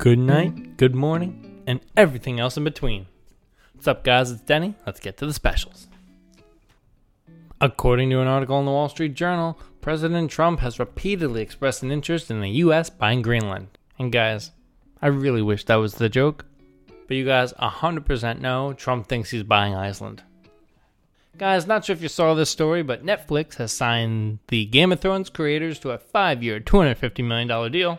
good hmm? night, good morning, and everything else in between. What's up, guys? It's Denny. Let's get to the specials. According to an article in the Wall Street Journal, President Trump has repeatedly expressed an interest in the U.S. buying Greenland. And guys, I really wish that was the joke. But you guys 100% know Trump thinks he's buying Iceland. Guys, not sure if you saw this story, but Netflix has signed the Game of Thrones creators to a five year, $250 million deal.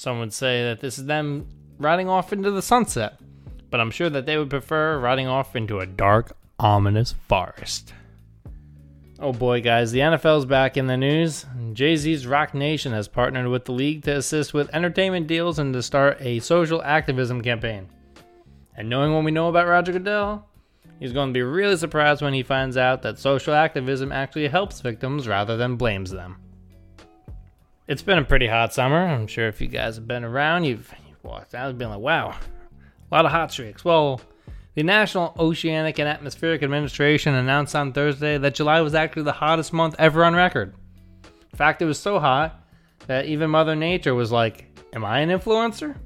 Some would say that this is them riding off into the sunset, but I'm sure that they would prefer riding off into a dark, ominous forest. Oh boy, guys, the NFL's back in the news. Jay Z's Roc Nation has partnered with the league to assist with entertainment deals and to start a social activism campaign. And knowing what we know about Roger Goodell, he's going to be really surprised when he finds out that social activism actually helps victims rather than blames them. It's been a pretty hot summer. I'm sure if you guys have been around, you've, you've walked out and been like, wow, a lot of hot streaks. Well, the National Oceanic and Atmospheric Administration announced on Thursday that July was actually the hottest month ever on record. In fact, it was so hot that even Mother Nature was like, Am I an influencer?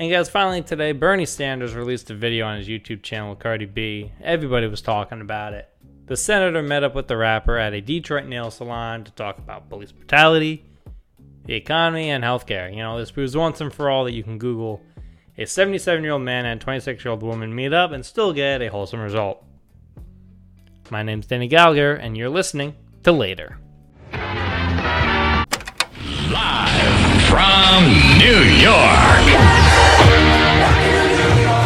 And guys, finally today, Bernie Sanders released a video on his YouTube channel with Cardi B. Everybody was talking about it. The senator met up with the rapper at a Detroit nail salon to talk about police brutality, the economy, and healthcare. You know, this proves once and for all that you can Google a 77 year old man and a 26 year old woman meet up and still get a wholesome result. My name's Danny Gallagher, and you're listening to Later. Live from New York.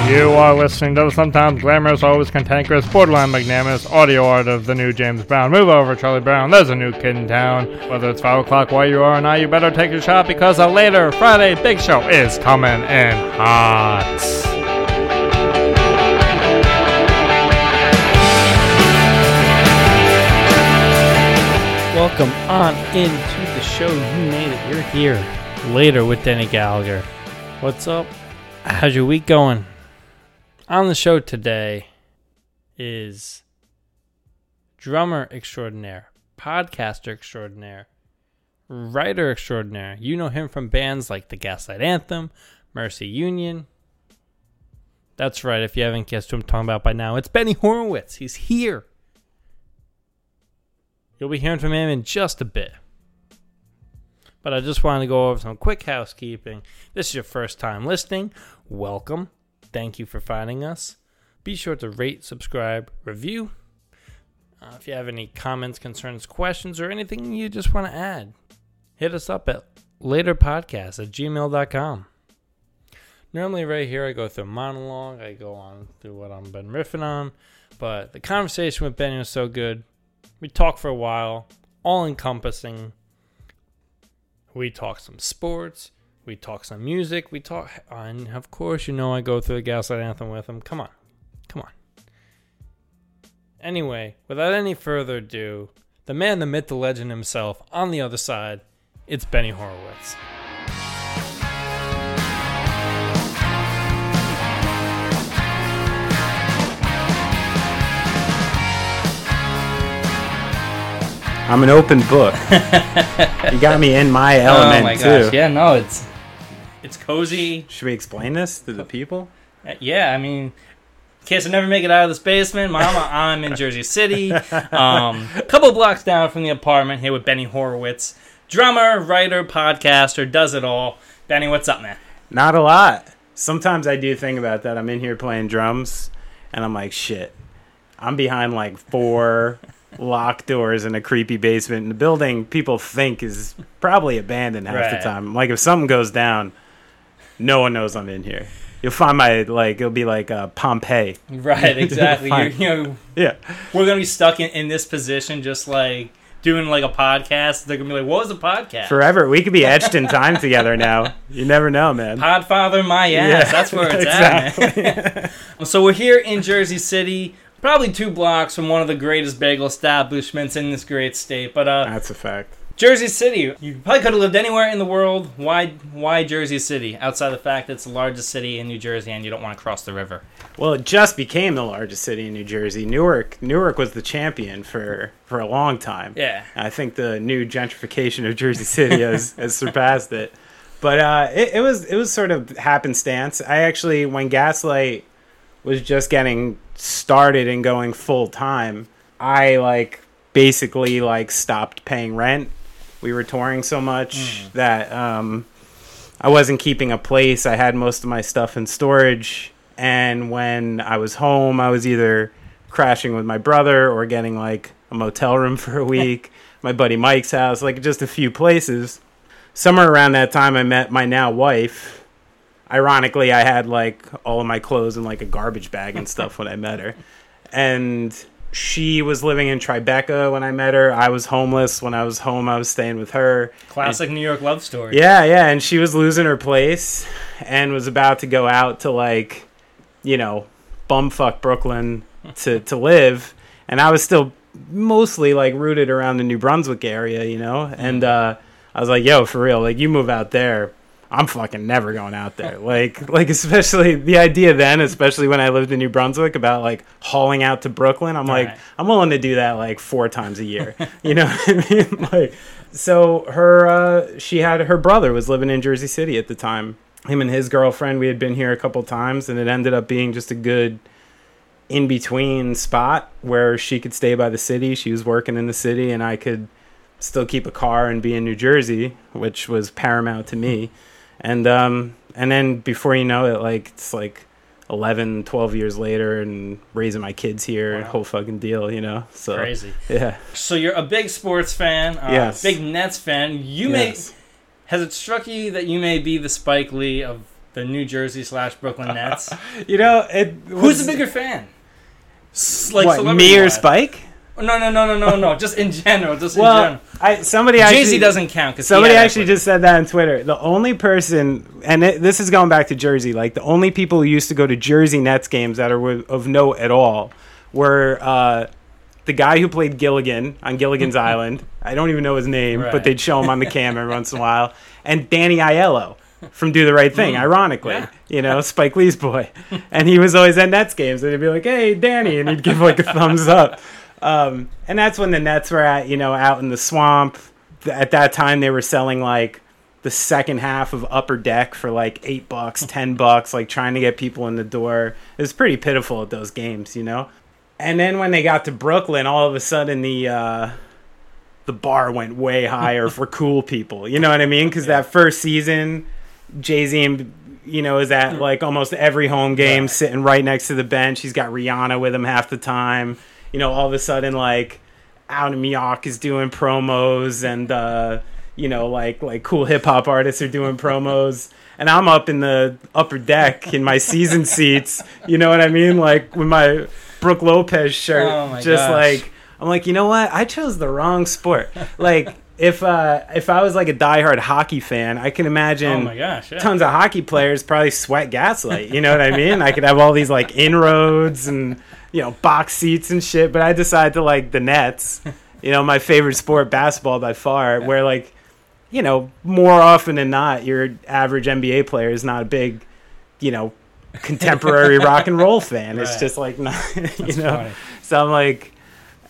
You are listening to the sometimes glamorous, always cantankerous, borderline magnanimous audio art of the new James Brown. Move over, Charlie Brown. There's a new kid in town. Whether it's 5 o'clock where you are or not, you better take your shot because a later Friday big show is coming in hot. Welcome on into the show. You made it. You're here. Later with Denny Gallagher. What's up? How's your week going? On the show today is drummer extraordinaire, podcaster extraordinaire, writer extraordinaire. You know him from bands like the Gaslight Anthem, Mercy Union. That's right, if you haven't guessed who I'm talking about by now, it's Benny Horowitz. He's here. You'll be hearing from him in just a bit. But I just wanted to go over some quick housekeeping. This is your first time listening. Welcome. Thank you for finding us. Be sure to rate, subscribe, review. Uh, if you have any comments, concerns, questions, or anything you just want to add, hit us up at laterpodcast at gmail.com. Normally, right here, I go through monologue, I go on through what I've been riffing on, but the conversation with Benny was so good. We talked for a while, all encompassing. We talk some sports. We talk some music. We talk, and of course, you know I go through the Gaslight Anthem with him. Come on, come on. Anyway, without any further ado, the man, the myth, the legend himself, on the other side, it's Benny Horowitz. I'm an open book. you got me in my element oh my too. gosh, yeah, no, it's it's cozy. Should we explain this to the people? Uh, Yeah, I mean, in case I never make it out of this basement, mama, I'm in Jersey City, um, a couple blocks down from the apartment here with Benny Horowitz, drummer, writer, podcaster, does it all. Benny, what's up, man? Not a lot. Sometimes I do think about that. I'm in here playing drums, and I'm like, shit. I'm behind like four locked doors in a creepy basement in the building people think is probably abandoned half Right. the time. Like if something goes down, no one knows I'm in here. You'll find my like it'll be like uh, Pompeii. Right, exactly. You're, you know, Yeah. we're gonna be stuck in, in this position, just like doing like a podcast. They're gonna be like, "What was a podcast?" Forever. We could be etched in time together now. You never know, man. Podfather, my ass. Yeah, That's where it's at. Man. so we're here in Jersey City, probably two blocks from one of the greatest bagel establishments in this great state. But uh, That's a fact. Jersey City, you probably could have lived anywhere in the world. Why? Why Jersey City? Outside the fact that it's the largest city in New Jersey, and you don't want to cross the river. Well, it just became the largest city in New Jersey. Newark, Newark was the champion for for a long time. Yeah. I think the new gentrification of Jersey City has has surpassed it. But uh, it, it was it was sort of happenstance. I actually when Gaslight was just getting started and going full time, I like basically like stopped paying rent. We were touring so much that um, I wasn't keeping a place. I had most of my stuff in storage, and when I was home, I was either crashing with my brother or getting like a motel room for a week. my buddy Mike's house, like just a few places. Somewhere around that time, I met my now wife. Ironically, I had like all of my clothes in like a garbage bag and stuff when I met her, and she was living in Tribeca when I met her. I was homeless when I was home. I was staying with her. Classic New York love story. Yeah, yeah, and she was losing her place and was about to go out to like, you know, bumfuck Brooklyn to to live, and I was still mostly like rooted around the New Brunswick area, you know, and uh, I was like, yo, for real, like you move out there. I'm fucking never going out there. Like, like especially the idea then, especially when I lived in New Brunswick, about like hauling out to Brooklyn. I'm like, Right. I'm willing to do that like four times a year. You know what I mean? Like, so her, uh, she had her brother was living in Jersey City at the time. Him and his girlfriend, we had been here a couple times, and it ended up being just a good in between spot where she could stay by the city. She was working in the city, and I could still keep a car and be in New Jersey, which was paramount to me. And um, and then before you know it, like it's like 11, 12 years later, and raising my kids here, Wow. whole fucking deal, you know. So Crazy. yeah, So you're a big sports fan, uh, Yes. big Nets fan. You Yes. may has it struck you that you may be the Spike Lee of the New Jersey slash Brooklyn Nets? you know it. Who's the bigger fan? Like what, me or. Spike? No, no, no, no, no, no. Just in general. Just in general. I somebody Jay actually Z doesn't count because Somebody actually just said that on Twitter. The only person, and it, this is going back to Jersey, like the only people who used to go to Jersey Nets games that are of note at all were uh, the guy who played Gilligan on Gilligan's Island. I don't even know his name, Right. but they'd show him on the cam every once in a while. And Danny Aiello from Do the Right Thing, ironically, Yeah. you know, Spike Lee's boy. And he was always at Nets games, and he'd be like, "Hey, Danny," and he'd give like a thumbs up. Um, and that's when the Nets were at, you know, out in the swamp. At that time, they were selling like the second half of Upper Deck for like eight bucks, ten bucks, like trying to get people in the door. It was pretty pitiful at those games, you know. And then when they got to Brooklyn, all of a sudden the uh, the bar went way higher for cool people. You know what I mean? Because that first season, Jay Z, and you know, is at like almost every home game, Right. sitting right next to the bench. He's got Rihanna with him half the time. You know, all of a sudden, like out Miyok is doing promos, and uh, you know, like like cool hip hop artists are doing promos. And I'm up in the upper deck in my season seats. You know what I mean? Like with my Brook Lopez shirt, Oh my just gosh. like I'm like, you know what? I chose the wrong sport. Like if uh if I was like a diehard hockey fan, I can imagine Oh my gosh! Yeah. tons of hockey players probably sweat gaslight. You know what I mean? I could have all these like inroads and you know box seats and shit. But I decided to like the Nets. You know, my favorite sport, basketball by far. Where like, you know, more often than not, your average NBA player is not a big, you know, contemporary rock and roll fan. It's just like not, you know. funny. So I'm like,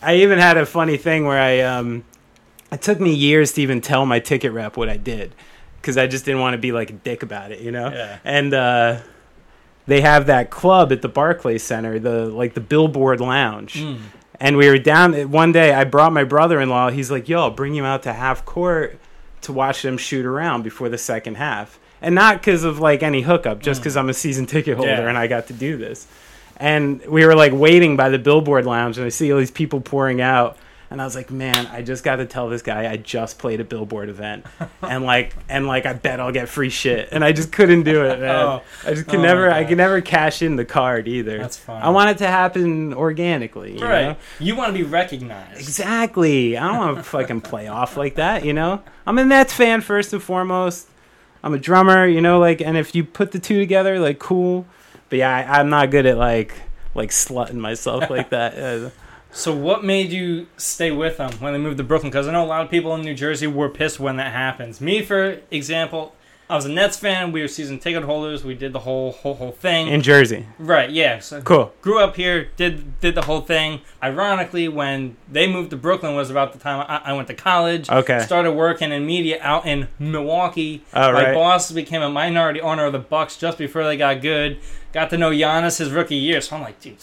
I even had a funny thing where I um, it took me years to even tell my ticket rep what I did because I just didn't want to be like a dick about it, you know. Yeah. And uh, they have that club at the Barclays Center, the like the Billboard Lounge. Mm. And we were down one day. I brought my brother-in-law. He's like, "Yo, I'll bring you out to half court to watch them shoot around before the second half." And not because of like any hookup, just because I'm a season ticket holder Yeah. and I got to do this. And we were like waiting by the Billboard Lounge, and I see all these people pouring out. And I was like, man, I just got to tell this guy I just played a Billboard event, and like, and like, I bet I'll get free shit. And I just couldn't do it, man. Oh. I just can Oh never, I can never cash in the card either. That's fine. I want it to happen organically, you Right. know? You want to be recognized. Exactly. I don't want to fucking play off like that, you know? I'm a Nets fan first and foremost. I'm a drummer, you know, like, and if you put the two together, like, cool. But yeah, I, I'm not good at like, like slutting myself like that. Uh, So what made you stay with them when they moved to Brooklyn? Because I know a lot of people in New Jersey were pissed when that happens. Me, for example, I was a Nets fan. We were season ticket holders. We did the whole whole whole thing. In Jersey. right? Yeah. So Cool. grew up here. Did did the whole thing. Ironically, when they moved to Brooklyn was about the time I, I went to college. Okay. Started working in media out in Milwaukee. Oh, My right. boss became a minority owner of the Bucks just before they got good. Got to know Giannis his rookie year. So I'm like, dude,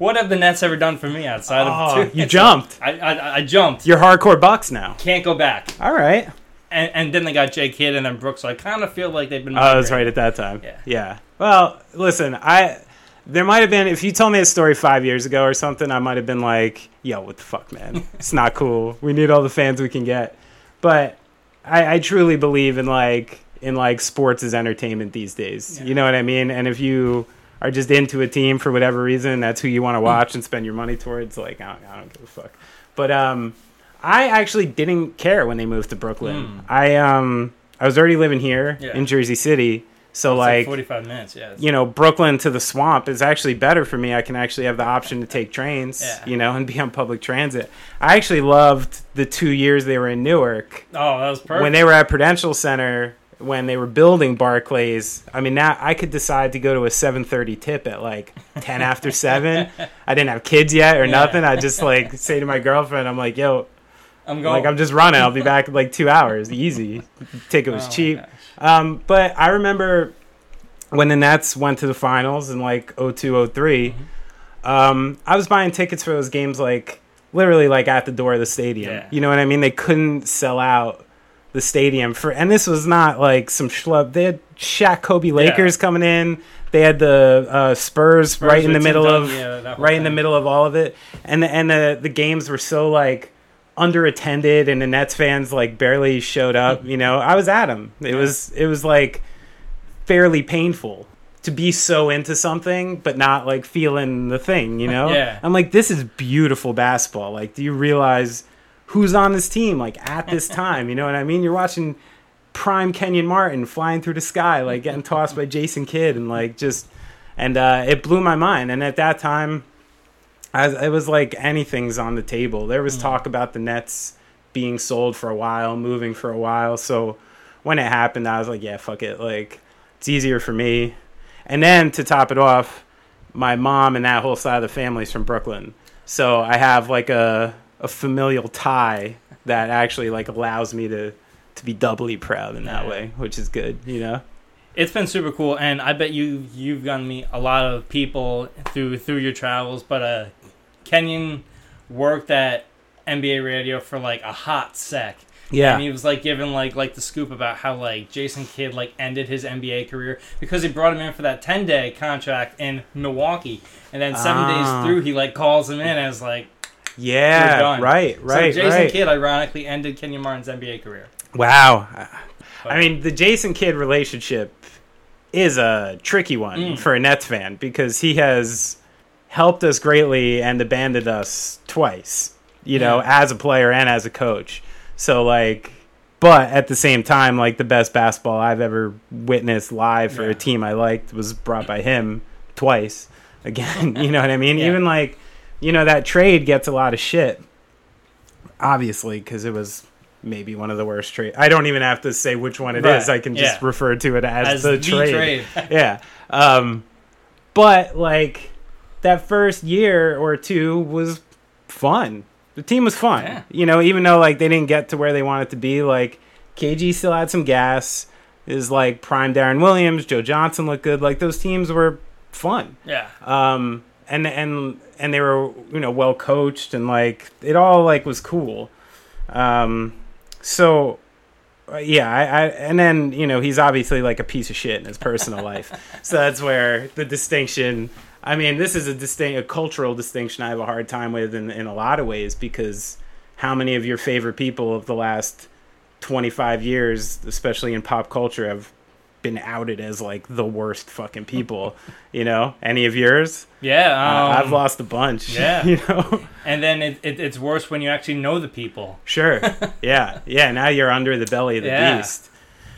what have the Nets ever done for me outside Oh, of? you jumped. I, I I jumped. You're hardcore Bucks now. Can't go back. All right. And, and then they got Jay Kidd and then Brooks. So I kind of feel like they've been. Oh, that's right at that time. Yeah. Yeah. Well, listen, I there might have been if you told me a story five years ago or something, I might have been like, "Yo, what the fuck, man? It's not cool. We need all the fans we can get." But I, I truly believe in like in like sports as entertainment these days. Yeah. You know what I mean? And if you are just into a team for whatever reason, that's who you want to watch and spend your money towards. Like, I don't, I don't give a fuck. But um, I actually didn't care when they moved to Brooklyn. Hmm. I um, I was already living here Yeah. in Jersey City, so It's like 45 minutes. Yeah. you know, Brooklyn to the swamp is actually better for me. I can actually have the option to take trains, Yeah. you know, and be on public transit. I actually loved the two years they were in Newark Oh, that was perfect. when they were at Prudential Center when they were building Barclays. I mean, now I could decide to go to a 7:30 tip at like 10 after 7. I didn't have kids yet or Yeah. nothing. I just like say to my girlfriend, I'm like, "Yo, I'm going. like I'm just running. I'll be back in like 2 hours. Easy. Ticket was Oh cheap." Um, but I remember when the Nets went to the finals in like 02, 03, Mm-hmm. um, I was buying tickets for those games like literally like at the door of the stadium. Yeah. You know what I mean? They couldn't sell out the stadium for, and this was not like some schlub. They had Shaq, Kobe, Lakers coming in. They had the uh, Spurs, Spurs right in the middle of yeah, right in the middle of all of it, and the, and the the games were so like underattended, and the Nets fans like barely showed up. You know, I was at them. It was it was like fairly painful to be so into something but not like feeling the thing. You know, Yeah. I'm like, this is beautiful basketball. Like, do you realize who's on this team? Like at this time, you know what I mean? You're watching prime Kenyon Martin flying through the sky, like getting tossed by Jason Kidd, and like just, and uh, it blew my mind. And at that time, I, it was like anything's on the table. There was talk about the Nets being sold for a while, moving for a while. So when it happened, I was like, yeah, fuck it. Like it's easier for me. And then to top it off, my mom and that whole side of the family's from Brooklyn. So I have like a a familial tie that actually like allows me to to be doubly proud in that way, which is good, you know. It's been super cool, and I bet you you've gotten me a lot of people through through your travels. But uh, Kenyon worked at NBA radio for like a hot sec. Yeah. And he was like giving like like the scoop about how like Jason Kidd like ended his NBA career because he brought him in for that ten day contract in Milwaukee, and then seven Ah. days through he like calls him in as like yeah, right, right, So Jason right. Kidd ironically ended Kenyon Martin's NBA career. Wow. But- I mean, the Jason Kidd relationship is a tricky one Mm. for a Nets fan because he has helped us greatly and abandoned us twice, you know, Yeah. as a player and as a coach. So, like, but at the same time, like, the best basketball I've ever witnessed live for Yeah. a team I liked was brought by him twice. Again, you know what I mean? Yeah. Even like, you know, that trade gets a lot of shit, obviously, because it was maybe one of the worst trades. I don't even have to say which one it is. Right, I can just yeah. refer to it as, As the, the trade. trade. yeah. Um, but like that first year or two was fun. The team was fun. Yeah. You know, even though like they didn't get to where they wanted to be, like KG still had some gas. Is like prime Deron Williams, Joe Johnson looked good. Like those teams were fun Yeah. um and and and they were you know well coached and like it all like was cool. Um so uh, yeah I, I and then you know he's obviously like a piece of shit in his personal life. So that's where the distinction i mean this is a distinct a cultural distinction i have a hard time with in, in a lot of ways because how many of your favorite people of the last 25 years especially in pop culture have been outed as like the worst fucking people you know any of yours Yeah. uh, Um, I've lost a bunch. yeah. you know. And then it, it, it's worse when you actually know the people. Sure. Yeah. Yeah. Now you're under the belly of the Yeah. beast.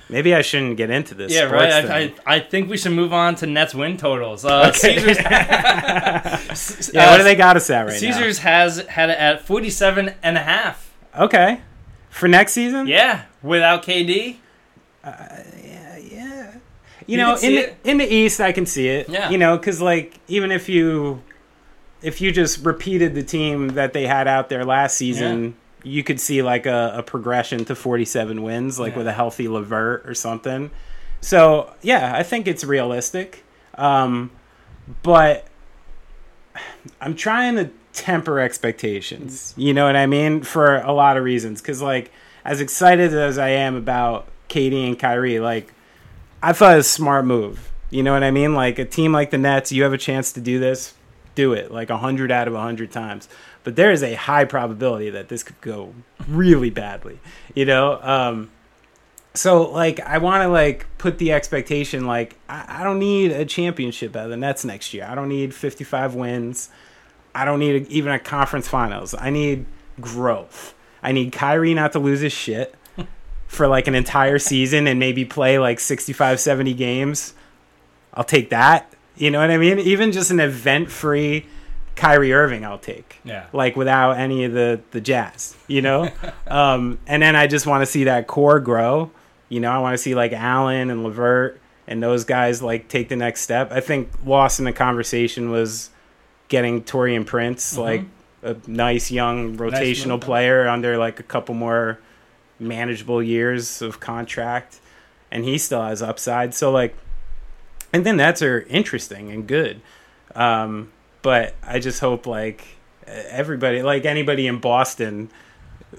Maybe I shouldn't get into this. Yeah, right. I, I, I think we should move on to Nets win totals. Uh, Okay. Caesars, yeah. What do they got us at right Caesars has had it at 47 and a half. Okay. For next season. Yeah, without KD. You You know, in it. the, in the East, I can see it. Yeah. You know, because like even if you if you just repeated the team that they had out there last season, you could see like a, a progression to 47 wins, like Yeah. with a healthy Levert or something. So yeah, I think it's realistic. Um, but I'm trying to temper expectations. You know what I mean? For a lot of reasons. Because, like, as excited as I am about KD and Kyrie, like, I thought it was a smart move. You know what I mean? Like, a team like the Nets, you have a chance to do this, do it. Like, 100 out of 100 times. But there is a high probability that this could go really badly. You know? Um, so like I want to like put the expectation like I, I don't need a championship out of the Nets next year. I don't need 55 wins. I don't need a, even a conference finals. I need growth. I need Kyrie not to lose his shit for like an entire season and maybe play like 65 70 games. I'll take that. You know what I mean? Even just an event-free Kyrie Irving I'll take Yeah. like without any of the the jazz, you know. um, and then I just want to see that core grow. You know, I want to see like Allen and Levert and those guys like take the next step. I think lost in the conversation was getting Taurean Prince, like a nice young rotational move. player under like a couple more manageable years of contract, and he still has upside. So like, and then that's are interesting and good. Um, but I just hope like everybody, like anybody in Boston,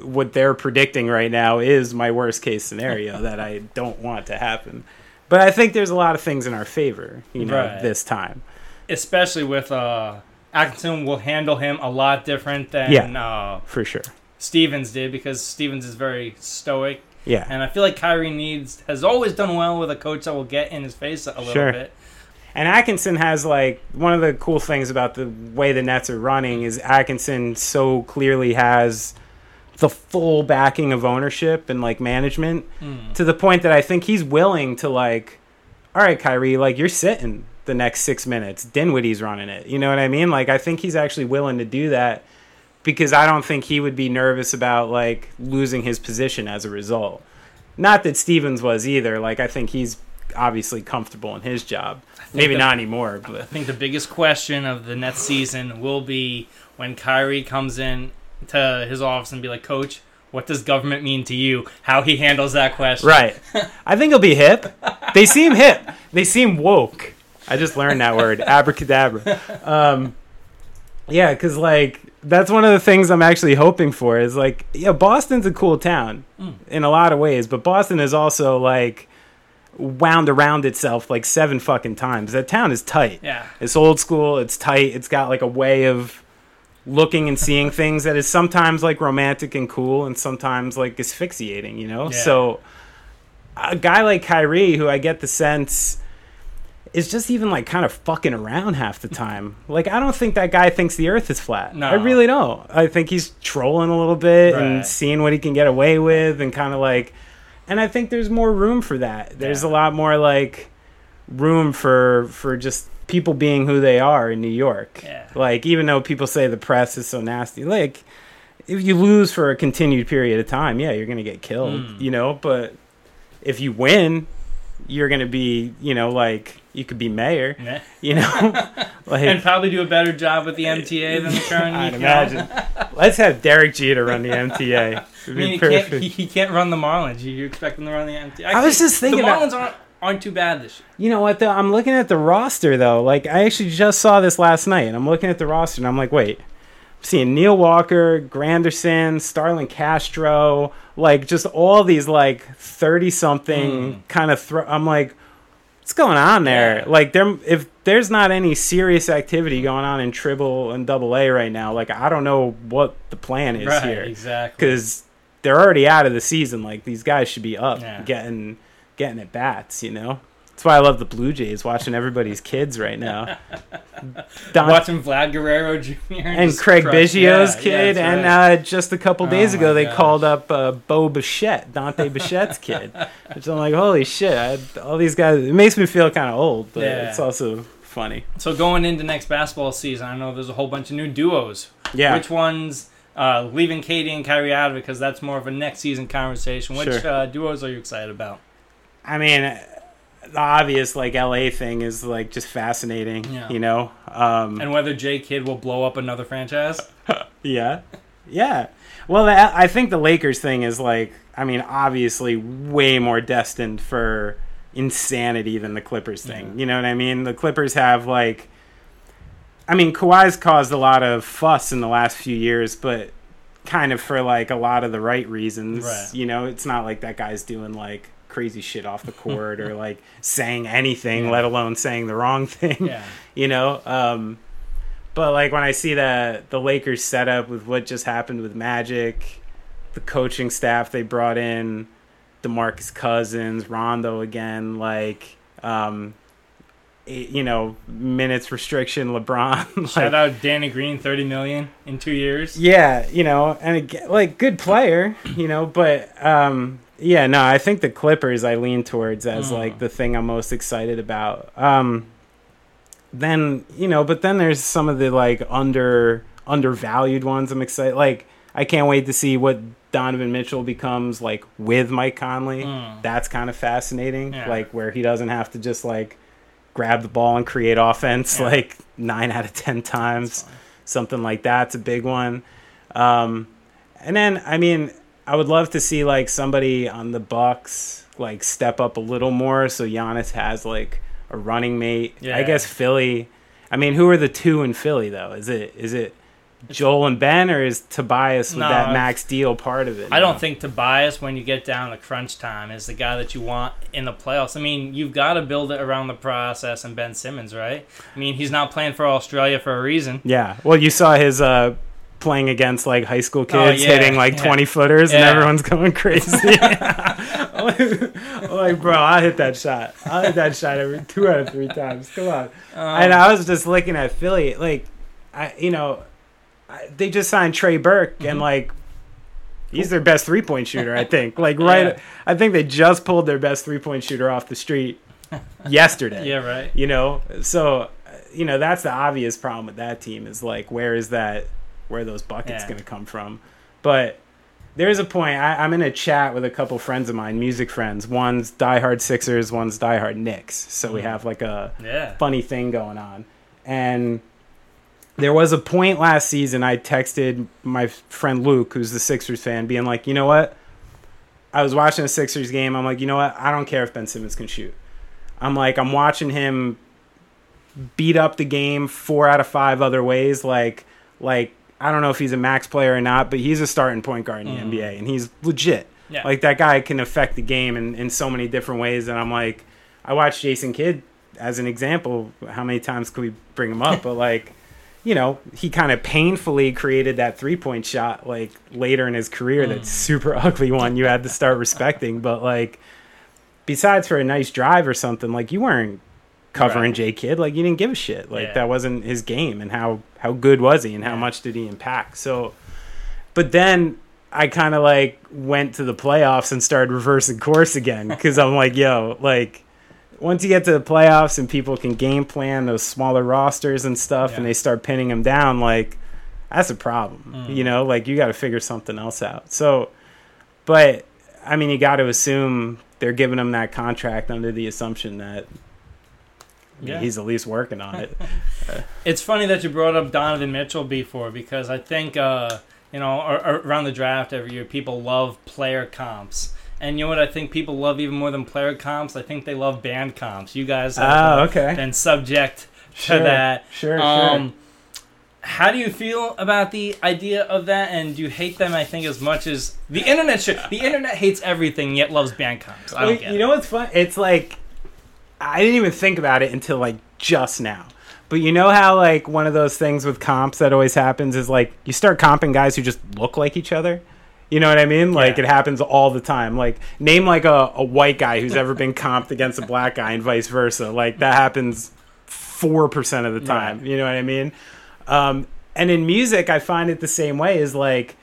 what they're predicting right now is my worst case scenario that I don't want to happen. But I think there's a lot of things in our favor, you know, Right. this time. Especially with uh, Atkinson will handle him a lot different than Yeah. uh, For sure. Stevens did because Stevens is very stoic. Yeah. And I feel like Kyrie needs has always done well with a coach that will get in his face a little Sure. bit. And Atkinson has like one of the cool things about the way the Nets are running is Atkinson so clearly has the full backing of ownership and like management hmm. to the point that I think he's willing to like, all right, Kyrie, like you're sitting the next six minutes. Dinwiddie's running it. You know what I mean? Like I think he's actually willing to do that because I don't think he would be nervous about like losing his position as a result. Not that Stevens was either. Like I think he's obviously comfortable in his job. Maybe that- not anymore, But I think the biggest question of the next season will be when Kyrie comes in to his office and be like, "Coach, what does government mean to you?" How he handles that question. right. I think he'll be hip. They seem hip. They seem woke. I just learned that word, abracadabra. Um, yeah, because like that's one of the things I'm actually hoping for is like, yeah, Boston's a cool town mm. in a lot of ways, but Boston is also like wound around itself like seven fucking times. That town is tight. Yeah. It's old school. It's tight. It's got like a way of looking and seeing things that is sometimes like romantic and cool, and sometimes like asphyxiating. You know. Yeah. So a guy like Kyrie, who I get the sense is just even like kind of fucking around half the time. Like I don't think that guy thinks the Earth is flat. No. I really don't. I think he's trolling a little bit and seeing what he can get away with, and kind of like. And I think there's more room for that. There's Yeah. a lot more like room for for just people being who they are in New York. Yeah. Like even though people say the press is so nasty, like if you lose for a continued period of time, yeah, you're gonna get killed. Mm. You know, but if you win, you're gonna be, you know, like you could be mayor. Yeah. You know, like And probably do a better job with the MTA than the current. I'd imagine. Let's have Derek Jeter run the MTA. I mean, he can't, he, he can't run the Marlins. You, expect him to run the MTA? I was just thinking the Marlins aren't aren't too bad this year. You know what though? I'm looking at the roster though. Like I actually just saw this last night, and I'm looking at the roster, and I'm like, wait, seeing Neil Walker, Granderson, Starlin Castro, like just all these like thirty something hmm. kind of. Thro- I'm like, what's going on there? Yeah. Like there, if there's not any serious activity going on in Triple and Double A right now, like I don't know what the plan is Right, here exactly. because they're already out of the season. Like these guys should be up, Yeah. getting getting at bats. You know, that's why I love the Blue Jays. Watching everybody's kids right now. Don- Watching Vlad Guerrero Jr. and Craig crush- Biggio's yeah, yeah, kid, and uh, just a couple days Oh ago they gosh. called up uh, Bo Bichette, Dante Bichette's kid. Which I'm like, holy shit! I, all these guys. It makes me feel kind of old, but Yeah. it's also funny. so going into next basketball season, I know there's a whole bunch of new duos. Yeah. Which ones? Uh, leaving KD and Kyrie out of it because that's more of a next season conversation. Which Sure. uh, duos are you excited about? I mean, the obvious like LA thing is like just fascinating, Yeah. you know. Um, And whether J Kidd will blow up another franchise. yeah, yeah. Well, the, I think the Lakers thing is like, I mean, obviously way more destined for insanity than the Clippers thing. You know what I mean? The Clippers have like, I mean, Kawhi's caused a lot of fuss in the last few years, but kind of for like a lot of the right reasons. Right. You know, it's not like that guy's doing like crazy shit off the court or like saying anything, Yeah. let alone saying the wrong thing Yeah. you know um but like when i see the the lakers setup with what just happened with magic the coaching staff they brought in demarcus cousins rondo again like um it- you know minutes restriction lebron like, Shout out Danny Green, thirty million in two years. yeah, you know, and again, like good player, you know, but um yeah, no, I think the Clippers I lean towards as Mm. like the thing I'm most excited about. Um then, you know, but then there's some of the like under undervalued ones I'm excited like I can't wait to see what Donovan Mitchell becomes like with Mike Conley. Mm. That's kind of fascinating. Yeah. Like where he doesn't have to just like grab the ball and create offense Yeah. like 9 out of 10 times something like that's a big one. Um, and then I mean, I would love to see like somebody on the Bucks like step up a little more so Giannis has like a running mate. Yeah. I guess Philly. I mean, who are the two in Philly though? Is it is it Joel and Ben or is Tobias with No, that max deal part of it? I don't think Tobias, when you get down to crunch time, is the guy that you want in the playoffs. I mean, you've got to build it around the process and Ben Simmons, right? I mean, he's not playing for Australia for a reason. Yeah. Well, you saw his uh playing against like high school kids Oh, yeah, hitting like yeah. 20 footers and everyone's going crazy. I'm like, bro, I hit that shot. I hit that shot every two out of three times. Come on. Um, and I was just looking at Philly, like, I, you know, I, they just signed Trey Burke, Mm-hmm. and like, he's their best three point shooter. I think, like, right. Yeah. I think they just pulled their best three point shooter off the street yesterday. yeah, right. You know, so you know that's the obvious problem with that team is like, where is that? Where those buckets Yeah. going to come from? But there's a point. I, I'm in a chat with a couple friends of mine, music friends. One's diehard Sixers, one's diehard Knicks. So we Mhm. have like a Yeah. funny thing going on. And there was a point last season I texted my friend Luke, who's the Sixers fan, being like, you know what? I was watching a Sixers game. I'm like, you know what? I don't care if Ben Simmons can shoot. I'm like, I'm watching him beat up the game four out of five other ways. Like, like I don't know if he's a max player or not, but he's a starting point guard in the Mhm. NBA, and he's legit. Yeah. Like that guy can affect the game in, in so many different ways. And I'm like, I watched Jason Kidd as an example. How many times can we bring him up? but like, you know, he kind of painfully created that three point shot like later in his career. That super ugly one you had to start respecting. But like, besides for a nice drive or something, like you weren't covering Right. J Kidd. Like you didn't give a shit. Like Yeah. that wasn't his game. And how how good was he? And how much did he impact? So, but then I kind of like went to the playoffs and started reversing course again because I'm like, yo, like once you get to the playoffs and people can game plan those smaller rosters and stuff and they start pinning them down, like that's a problem. Mm. You know, like you got to figure something else out. So, but I mean, you got to assume they're giving him that contract under the assumption that mean, Yeah. he's at least working on it. It's funny that you brought up Donovan Mitchell before because I think uh, you know ar- ar- around the draft every year people love player comps. And you know what I think people love even more than player comps? I think they love band comps. You guys have Oh, okay. been subject to that. Sure, sure. Um, how do you feel about the idea of that? And do you hate them? I think as much as the internet should. The internet hates everything yet loves band comps. I don't Well, get you it. know what's fun? It's like I didn't even think about it until like just now. But you know how like one of those things with comps that always happens is like you start comping guys who just look like each other. You know what I mean? Like Yeah. it happens all the time. Like name like a, a white guy who's ever been comped against a black guy and vice versa. Like that happens four percent of the time. Right. You know what I mean? Um, and in music, I find it the same way. Is like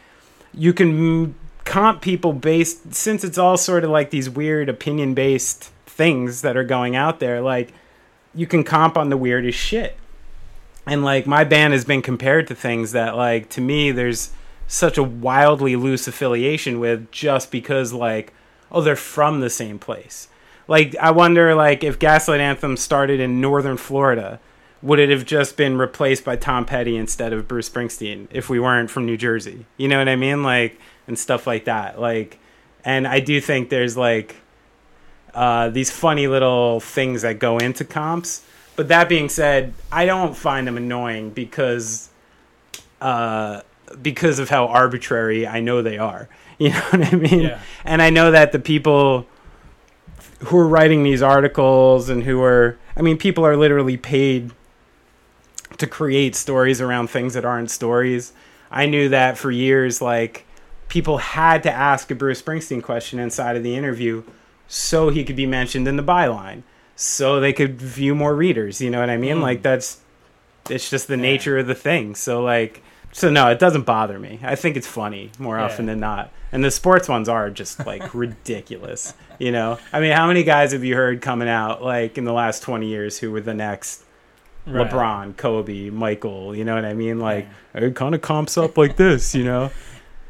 you can comp people based since it's all sort of like these weird opinion based things that are going out there. Like you can comp on the weirdest shit. And like my band has been compared to things that like to me there's such a wildly loose affiliation with just because like oh they're from the same place. Like I wonder like if Gaslight Anthem started in northern Florida, would it have just been replaced by Tom Petty instead of Bruce Springsteen if we weren't from New Jersey? You know what I mean? Like and stuff like that. Like and I do think there's like uh, these funny little things that go into comps. But that being said, I don't find them annoying because uh, because of how arbitrary I know they are. You know what I mean? Yeah. And I know that the people who are writing these articles and who are, I mean, people are literally paid to create stories around things that aren't stories. I knew that for years, like, people had to ask a Bruce Springsteen question inside of the interview so he could be mentioned in the byline, so they could view more readers. You know what I mean? Mm. Like, that's, it's just the nature of the thing. So, like, so no, it doesn't bother me. I think it's funny more Yeah. often than not. And the sports ones are just like ridiculous. You know, I mean, how many guys have you heard coming out like in the last twenty years who were the next Right. LeBron, Kobe, Michael? You know what I mean? Like it kind of comps up like this. You know?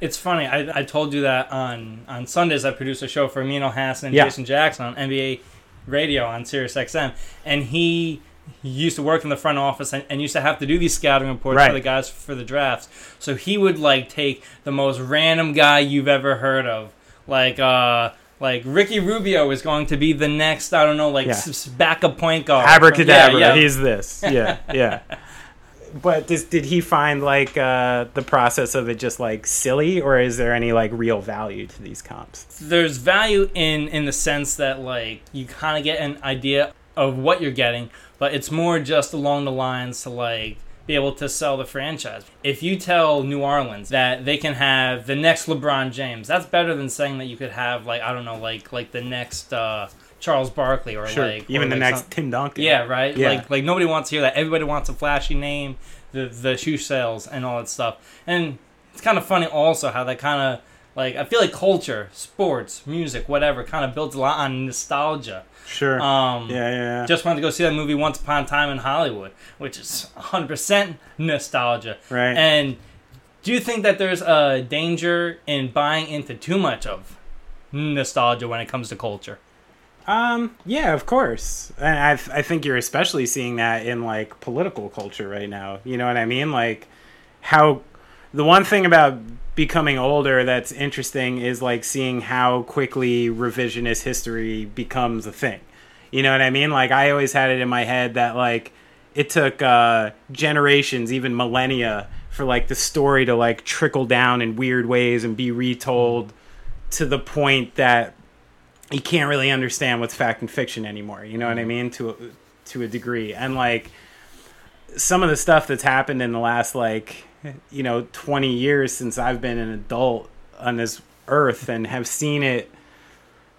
It's funny. I, I told you that on on Sundays I produce a show for Amin Elhassan and Yeah. Jason Jackson on NBA radio on Sirius XM, and he. He used to work in the front office and, and used to have to do these scouting reports Right. for the guys for the drafts. So he would like take the most random guy you've ever heard of, like uh, like Ricky Rubio is going to be the next I don't know like Yeah. backup point guard. Abracadabra. Yeah, yeah. He's this. Yeah, yeah. But did he find like uh, the process of it just like silly, or is there any like real value to these comps? there's value in in the sense that like you kind of get an idea of what you're getting but it's more just along the lines to like be able to sell the franchise if you tell new orleans that they can have the next lebron james that's better than saying that you could have like i don't know like like the next uh charles barkley or Sure. like Even or the like next some- Tim Duncan. yeah right Yeah. like like nobody wants to hear that everybody wants a flashy name the the shoe sales and all that stuff and it's kind of funny also how that kind of like I feel like culture, sports, music, whatever, kind of builds a lot on nostalgia. Sure. Um, yeah, yeah, yeah. Just wanted to go see that movie Once Upon a Time in Hollywood, which is 100% nostalgia. Right. And do you think that there's a danger in buying into too much of nostalgia when it comes to culture? Um, yeah, of course. And I, I think you're especially seeing that in like political culture right now. You know what I mean? Like how the one thing about becoming older that's interesting is like seeing how quickly revisionist history becomes a thing. You know what I mean? Like I always had it in my head that like it took uh generations, even millennia for like the story to like trickle down in weird ways and be retold to the point that you can't really understand what's fact and fiction anymore. You know what I mm-hmm. mean? To a, to a degree, and like some of the stuff that's happened in the last like you know 20 years since I've been an adult on this earth and have seen it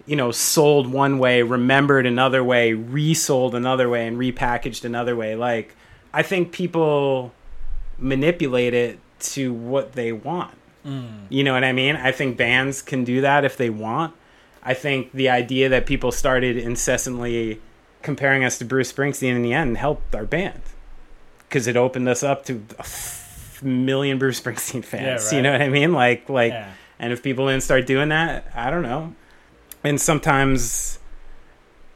you know sold one way remembered another way resold another way and repackaged another way. Like i think people manipulate it to what they want. Mm. You know what i mean? I think bands can do that if they want i think the idea that people started incessantly comparing us to bruce springsteen in the end helped our band because it opened us up to a f- million bruce springsteen fans Yeah, you know what i mean like like Yeah. and if people didn't start doing that i don't know and sometimes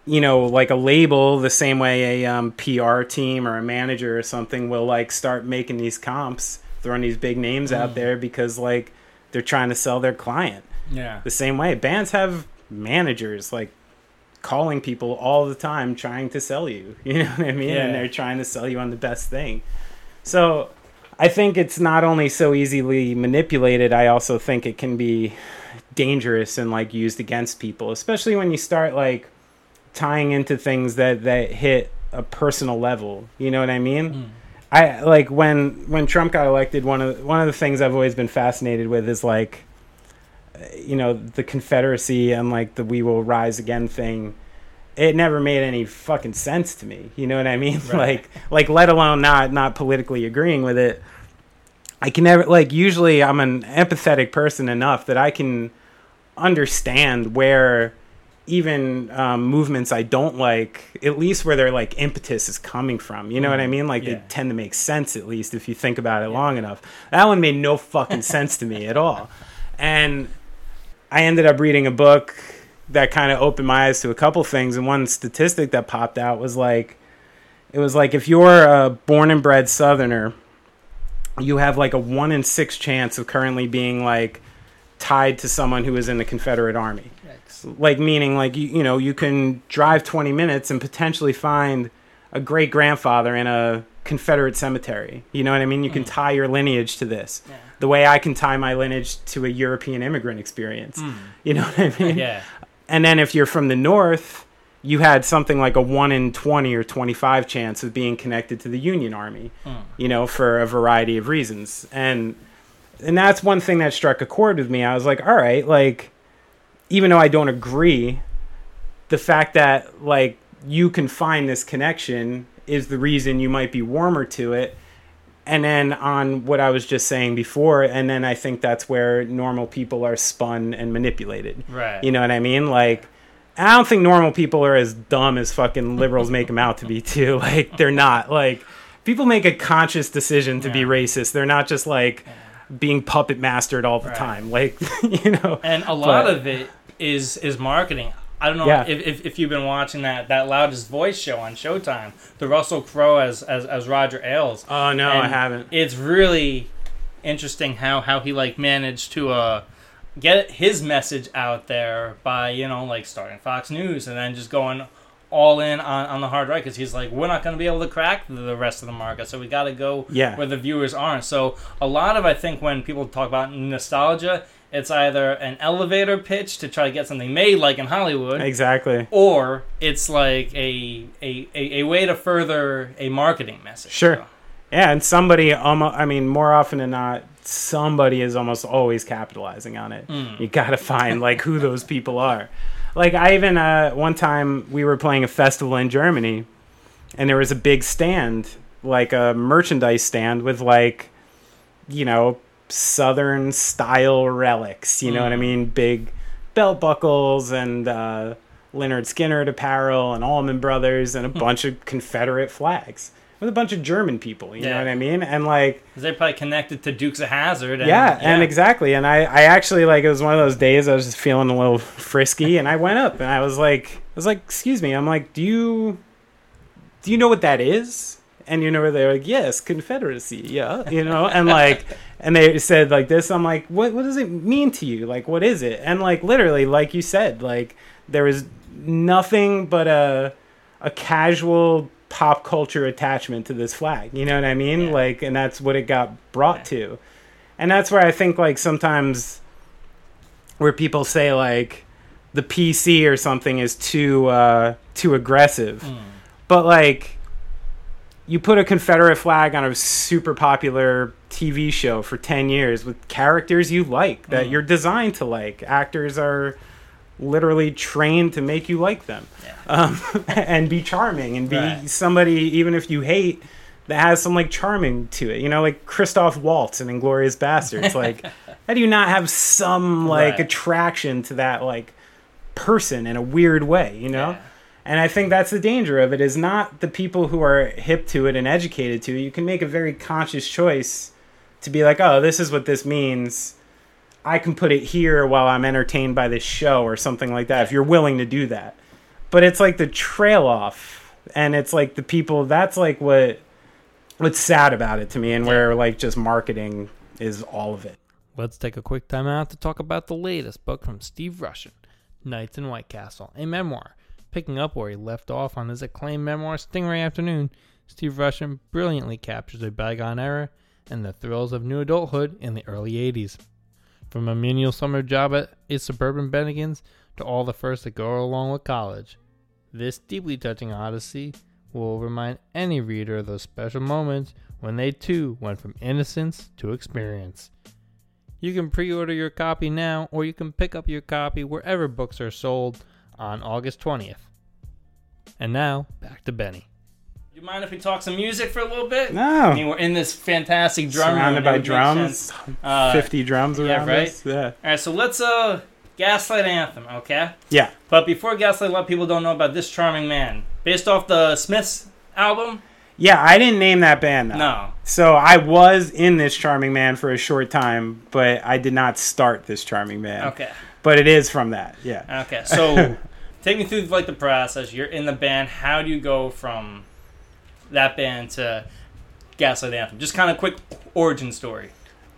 you know like a label the same way a um, pr team or a manager or something will like start making these comps throwing these big names Mm. out there because like they're trying to sell their client Yeah. the same way bands have managers like calling people all the time trying to sell you you know what i mean? Yeah. and they're trying to sell you on the best thing. So i think it's not only so easily manipulated i also think it can be dangerous and like used against people especially when you start like tying into things that that hit a personal level you know what i mean? Hmm. I like when when trump got elected one of one of the things i've always been fascinated with is like you know the confederacy and like the we will rise again thing it never made any fucking sense to me you know what i mean? Right. like like let alone not not politically agreeing with it. I can never like usually i'm an empathetic person enough that i can understand where even um, movements i don't like at least where their like impetus is coming from you know what i mean? Like Yeah. they tend to make sense at least if you think about it long enough. That one made no fucking sense to me at all. And I ended up reading a book that kind of opened my eyes to a couple things. And one statistic that popped out was like, it was like if you're a born and bred Southerner, you have like a one in six chance of currently being like tied to someone who is in the Confederate Army. Like meaning like you you know you can drive 20 minutes and potentially find a great grandfather in a Confederate cemetery. You know what I mean? You can mm. tie your lineage to this. Yeah. The way I can tie my lineage to a European immigrant experience. Hmm. You know what I mean? Yeah. And then if you're from the north, you had something like a 1 in 20 or 25 chance of being connected to the Union Army, hmm. you know, for a variety of reasons. And and that's one thing that struck a chord with me. I was like, all right, like even though I don't agree, the fact that like you can find this connection is the reason you might be warmer to it. And then on what I was just saying before, and then I think that's where normal people are spun and manipulated. Right. You know what I mean? Like, I don't think normal people are as dumb as fucking liberals make them out to be, too. Like, they're not. Like, people make a conscious decision to be racist. They're not just like being puppet mastered all the Right. time. Like, you know. and a lot But- of it is is marketing. I don't know Yeah. if, if, if you've been watching that that loudest voice show on Showtime, the Russell Crowe as as, as Roger Ailes. Oh, no, I haven't. It's really interesting how how he like managed to uh get his message out there by you know like starting Fox News and then just going all in on, on the hard right because he's like we're not going to be able to crack the rest of the market so we got to go Yeah. where the viewers aren't so a lot of i think when people talk about nostalgia it's either an elevator pitch to try to get something made like in hollywood Exactly. or it's like a, a, a, a way to further a marketing message Sure. So, Yeah, and somebody, almost, I mean, more often than not, somebody is almost always capitalizing on it. You got to find like who those people are. Like I even uh, one time we were playing a festival in Germany, and there was a big stand, like a merchandise stand with like, you know, southern style relics. You know what I mean? Big belt buckles and uh, Lynyrd Skynyrd apparel and Allman Brothers and a bunch of Confederate flags with a bunch of German people. You know what I mean? And like they're probably connected to dukes of Hazzard and, yeah, and exactly. And I, I actually like it was one of those days I was just feeling a little frisky, and I went up and I was like, I was like, excuse me, I'm like, do you, do you know what that is? And you know, where they're like, yes, Confederacy, yeah, you know, and like, and they said like this. I'm like, what, what does it mean to you? Like, what is it? And like, literally, like you said, like there was nothing but a, a casual pop culture attachment to this flag. You know what I mean? Yeah. Like, and that's what it got brought to and that's where I think like sometimes where people say like the PC or something is too uh, too aggressive, but like you put a Confederate flag on a super popular TV show for ten years with characters you like that you're designed to like. Actors are literally trained to make you like them um, and be charming and be Right. somebody even if you hate that has some like charming to it you know like christoph waltz in Inglourious Basterds like how do you not have some like Right. attraction to that like person in a weird way you know Yeah. And i think that's the danger of it is not the people who are hip to it and educated to it you can make a very conscious choice to be like oh this is what this means I can put it here while I'm entertained by this show or something like that if you're willing to do that. But it's like the trail off and it's like the people that's like what what's sad about it to me and where like just marketing is all of it. Let's take a quick time out to talk about the latest book from Steve Rushin, Nights in White Castle, a memoir. Picking up where he left off on his acclaimed memoir Stingray Afternoon, Steve Rushin brilliantly captures a bygone era and the thrills of new adulthood in the early 80s. From a menial summer job at a suburban Bennigan's to all the firsts that go along with college, this deeply touching odyssey will remind any reader of those special moments when they too went from innocence to experience. You can pre order your copy now, or you can pick up your copy wherever books are sold on August 20th. And now, back to Benny. Do you mind if we talk some music for a little bit? No. I mean, we're in this fantastic drum room, Surrounded and by it would make drums. Uh, 50 drums yeah, around right? us. Yeah. All right, so let's uh gaslight anthem, okay? Yeah. But before gaslight, a lot of people don't know about this charming man. Based off the Smiths album, Yeah, I didn't name that band though. No. So I was in this Charming Man for a short time, but I did not start this Charming Man. Okay. But it is from that. Yeah. Okay. So, take me through like the process. You're in the band. How do you go from that band to Gaslight Anthem? Just kind of quick origin story.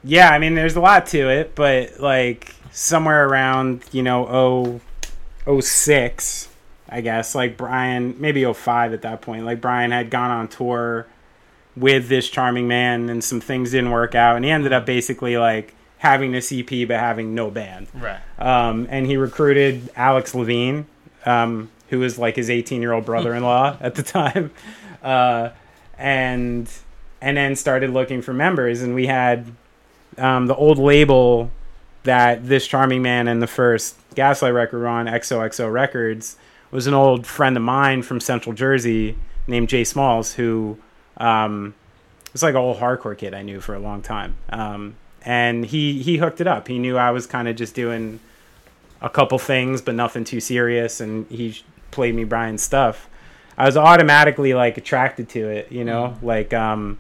Yeah, I mean, there's a lot to it, but like somewhere around, you know, 0, 06, I guess, like Brian, maybe 05 at that point, like Brian had gone on tour with this charming man and some things didn't work out. And he ended up basically like having this EP but having no band. Right. Um, and he recruited Alex Levine, um, who was like his 18 year old brother in law at the time, uh, and and then started looking for members. And we had um, the old label that this charming man and the first Gaslight record were on, XOXO Records, was an old friend of mine from Central Jersey named Jay Smalls, who um, was like an old hardcore kid I knew for a long time. Um, and he he hooked it up. He knew I was kind of just doing a couple things, but nothing too serious, and he played me Brian's stuff. I was automatically like attracted to it, you know, like um,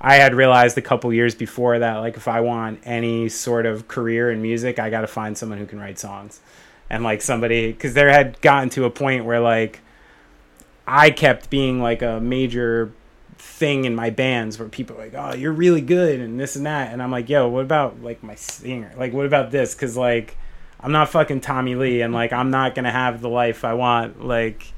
I had realized a couple years before that, like if I want any sort of career in music, I got to find someone who can write songs, and like somebody because there had gotten to a point where like I kept being like a major thing in my bands where people are like, "Oh, you're really good," and this and that, and I'm like, "Yo, what about like my singer? Like, what about this?" Because like I'm not fucking Tommy Lee, and like I'm not gonna have the life I want. Like,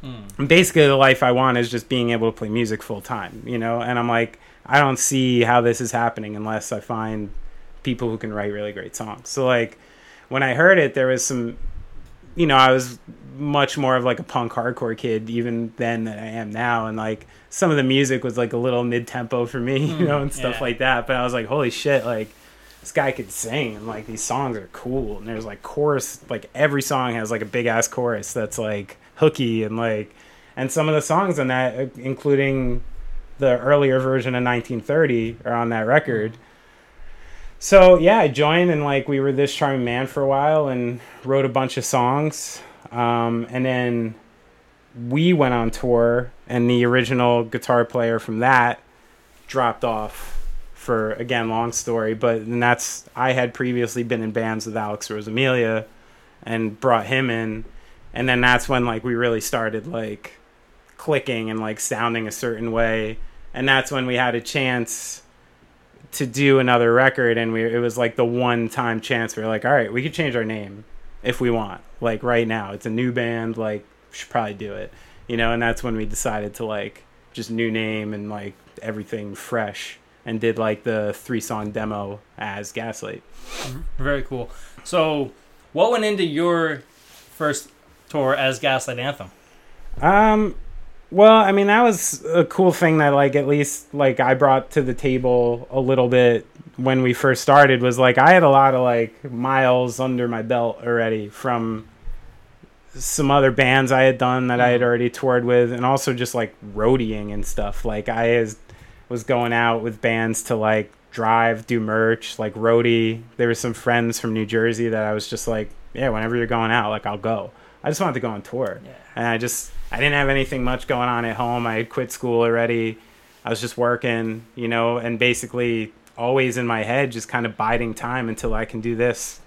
hmm. basically, the life I want is just being able to play music full time, you know. And I'm like, I don't see how this is happening unless I find people who can write really great songs. So like, when I heard it, there was some, you know, I was much more of like a punk hardcore kid even then than I am now, and like some of the music was like a little mid tempo for me, you hmm. know, and stuff yeah. like that. But I was like, holy shit, like this guy could sing and like these songs are cool and there's like chorus like every song has like a big ass chorus that's like hooky and like and some of the songs on that uh, including the earlier version of 1930 are on that record. So yeah i joined and like we were this charming man for a while and wrote a bunch of songs um, and then we went on tour and the original guitar player from that dropped off for again long story but and that's i had previously been in bands with Alex Rosamilia and brought him in and then that's when like we really started like clicking and like sounding a certain way and that's when we had a chance to do another record and we it was like the one time chance. We were like all right we could change our name if we want like right now. It's a new band like should probably do it. You know and that's when we decided to like just new name and like everything fresh and did like the three song demo as gaslight Very cool. So, what went into your first tour as Gaslight Anthem? Um, well, I mean, that was a cool thing that, like, at least, like, I brought to the table a little bit when we first started was, like, I had a lot of, like, miles under my belt already from some other bands I had done that I had already toured with, and also just, like, roadieing and stuff. Like, I is, was going out with bands to, like, drive, do merch, like, roadie. There were some friends from New Jersey that I was just like, yeah, whenever you're going out, like, I'll go. I just wanted to go on tour Yeah. and I just I didn't have anything much going on at home. I had quit school already. I was just working, you know, and basically always in my head just kind of biding time until I can do this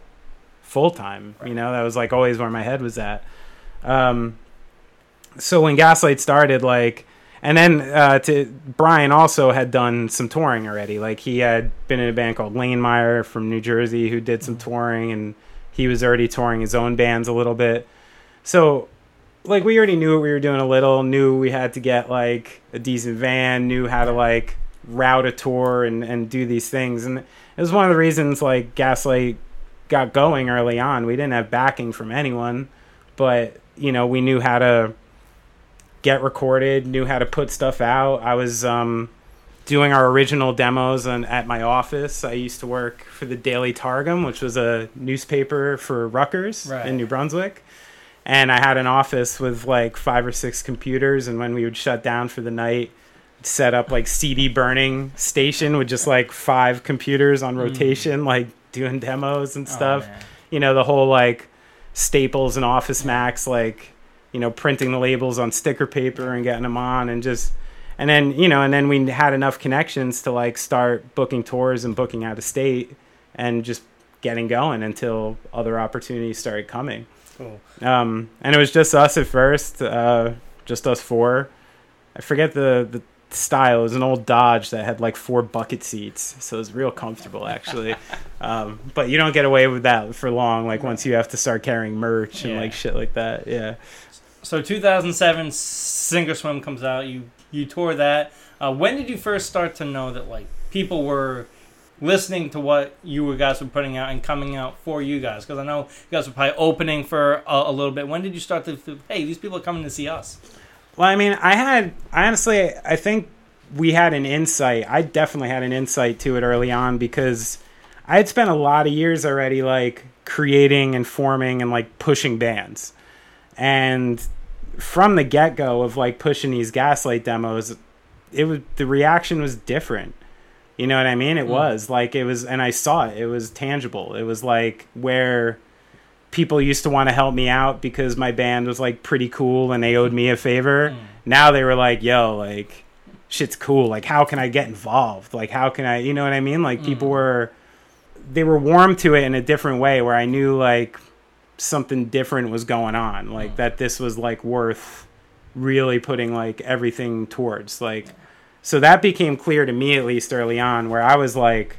full time. You know, that was like always where my head was at. Um, so when Gaslight started, like, and then uh, to Brian also had done some touring already. Like he had been in a band called Lanemeyer from New Jersey who did some touring, and he was already touring his own bands a little bit. So like we already knew what we were doing a little, knew we had to get like a decent van, knew how to like route a tour and, and do these things. And it was one of the reasons like Gaslight got going early on. We didn't have backing from anyone, but you know, we knew how to get recorded, knew how to put stuff out. I was um doing our original demos on, at my office. I used to work for the Daily Targum, which was a newspaper for Rutgers Right. in New Brunswick and I had an office with like five or six computers. And when we would shut down for the night, set up like CD burning station with just like five computers on rotation, like doing demos and stuff. man. you know, the whole like Staples and Office Max, like you know, printing the labels on sticker paper and getting them on, and just and then you know, and then we had enough connections to like start booking tours and booking out of state, and just getting going until other opportunities started coming. Cool. Um, and it was just us at first, uh, just us four. I forget the the style. It was an old Dodge that had like four bucket seats, so it was real comfortable actually. um, but you don't get away with that for long. Like once you have to start carrying merch and Yeah. like shit like that. Yeah. So 2007, Sink or Swim comes out. You you tour that. Uh, when did you first start to know that like people were listening to what you guys were putting out and coming out for you guys? Because I know you guys were probably opening for a, a little bit. When did you start to think, hey, these people are coming to see us? Well, I mean, I had honestly, I think we had an insight. I definitely had an insight to it early on because I had spent a lot of years already, like creating and forming and like pushing bands, and from the get go of like pushing these Gaslight demos, it was the reaction was different. You know what I mean? It hmm. was like it was, and I saw it. It was tangible. It was like where people used to want to help me out because my band was like pretty cool and they owed me a favor. Hmm. Now they were like, "Yo, like shit's cool. Like how can I get involved? Like how can I, you know what I mean? Like people hmm. were they were warm to it in a different way where I knew like something different was going on. Like mm. that this was like worth really putting like everything towards. Like so that became clear to me at least early on where I was like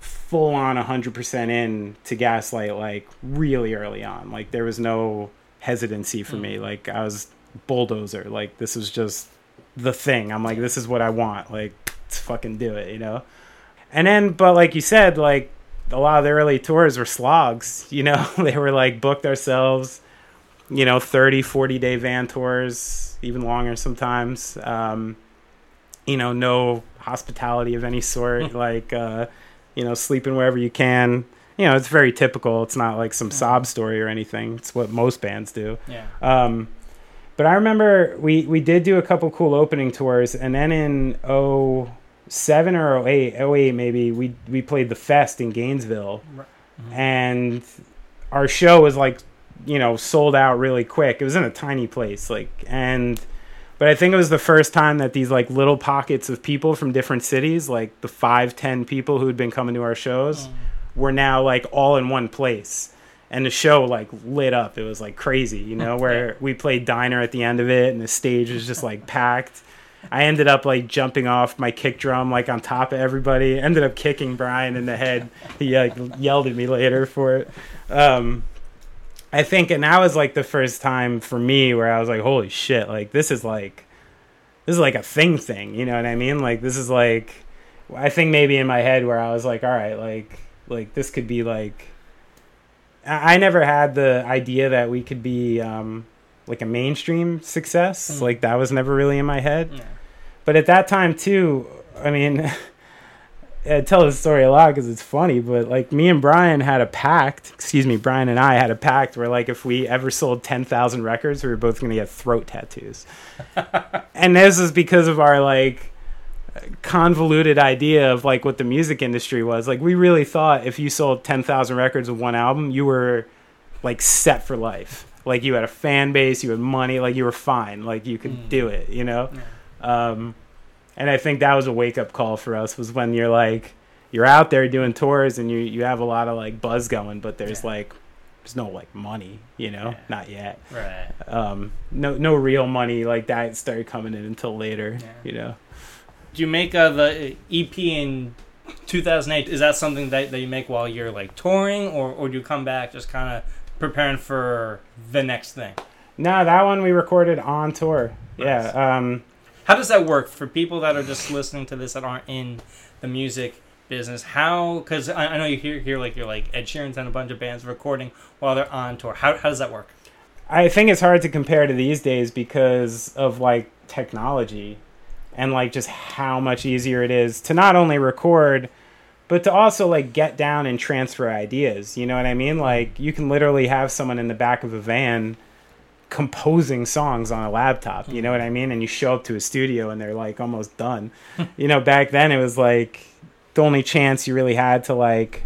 full on 100% in to gaslight like really early on like there was no hesitancy for me mm. like i was bulldozer like this was just the thing i'm like this is what i want like let's fucking do it you know and then but like you said like a lot of the early tours were slogs you know they were like booked ourselves you know 30 40 day van tours even longer sometimes um you know no hospitality of any sort like uh you know, sleeping wherever you can. You know, it's very typical. It's not like some sob story or anything. It's what most bands do. Yeah. Um, but I remember we we did do a couple cool opening tours, and then in 07 or 08, 08 maybe, we we played the Fest in Gainesville, mm-hmm. and our show was like, you know, sold out really quick. It was in a tiny place, like, and but I think it was the first time that these like little pockets of people from different cities, like the five, ten people who had been coming to our shows, mm. were now like all in one place. And the show like lit up. It was like crazy, you know, where we played diner at the end of it and the stage was just like packed. I ended up like jumping off my kick drum like on top of everybody. Ended up kicking Brian in the head. He like yelled at me later for it. Um, I think, and that was like the first time for me where I was like, "Holy shit! Like this is like, this is like a thing thing." You know what I mean? Like this is like, I think maybe in my head where I was like, "All right, like, like this could be like." I I never had the idea that we could be um, like a mainstream success. Like that was never really in my head. Yeah. But at that time too, I mean, I tell this story a lot because it's funny. But like me and Brian had a pact. Excuse me, Brian and I had a pact where like if we ever sold ten thousand records, we were both going to get throat tattoos. and this is because of our like convoluted idea of like what the music industry was. Like we really thought if you sold ten thousand records of one album, you were like set for life. Like you had a fan base, you had money, like you were fine, like you could hmm. do it, you know. Um, and I think that was a wake up call for us was when you're like you're out there doing tours and you you have a lot of like buzz going, but there's Yeah. like there's no like money, you know, Yeah. not yet. Right. Um, no no real money like that started coming in until later, Yeah. you know. Do you make uh, the EP in 2008? Is that something that, that you make while you're like touring, or or do you come back just kind of preparing for the next thing? No, that one we recorded on tour. Nice. Yeah. Um, How does that work for people that are just listening to this that aren't in the music business? How? Because I, I know you hear hear like you're like Ed Sheeran's and a bunch of bands recording while they're on tour. How how does that work? I think it's hard to compare to these days because of like technology and like just how much easier it is to not only record but to also like get down and transfer ideas. You know what I mean? Like you can literally have someone in the back of a van composing songs on a laptop. You know what I mean? And you show up to a studio and they're like almost done. you know, back then it was like the only chance you really had to like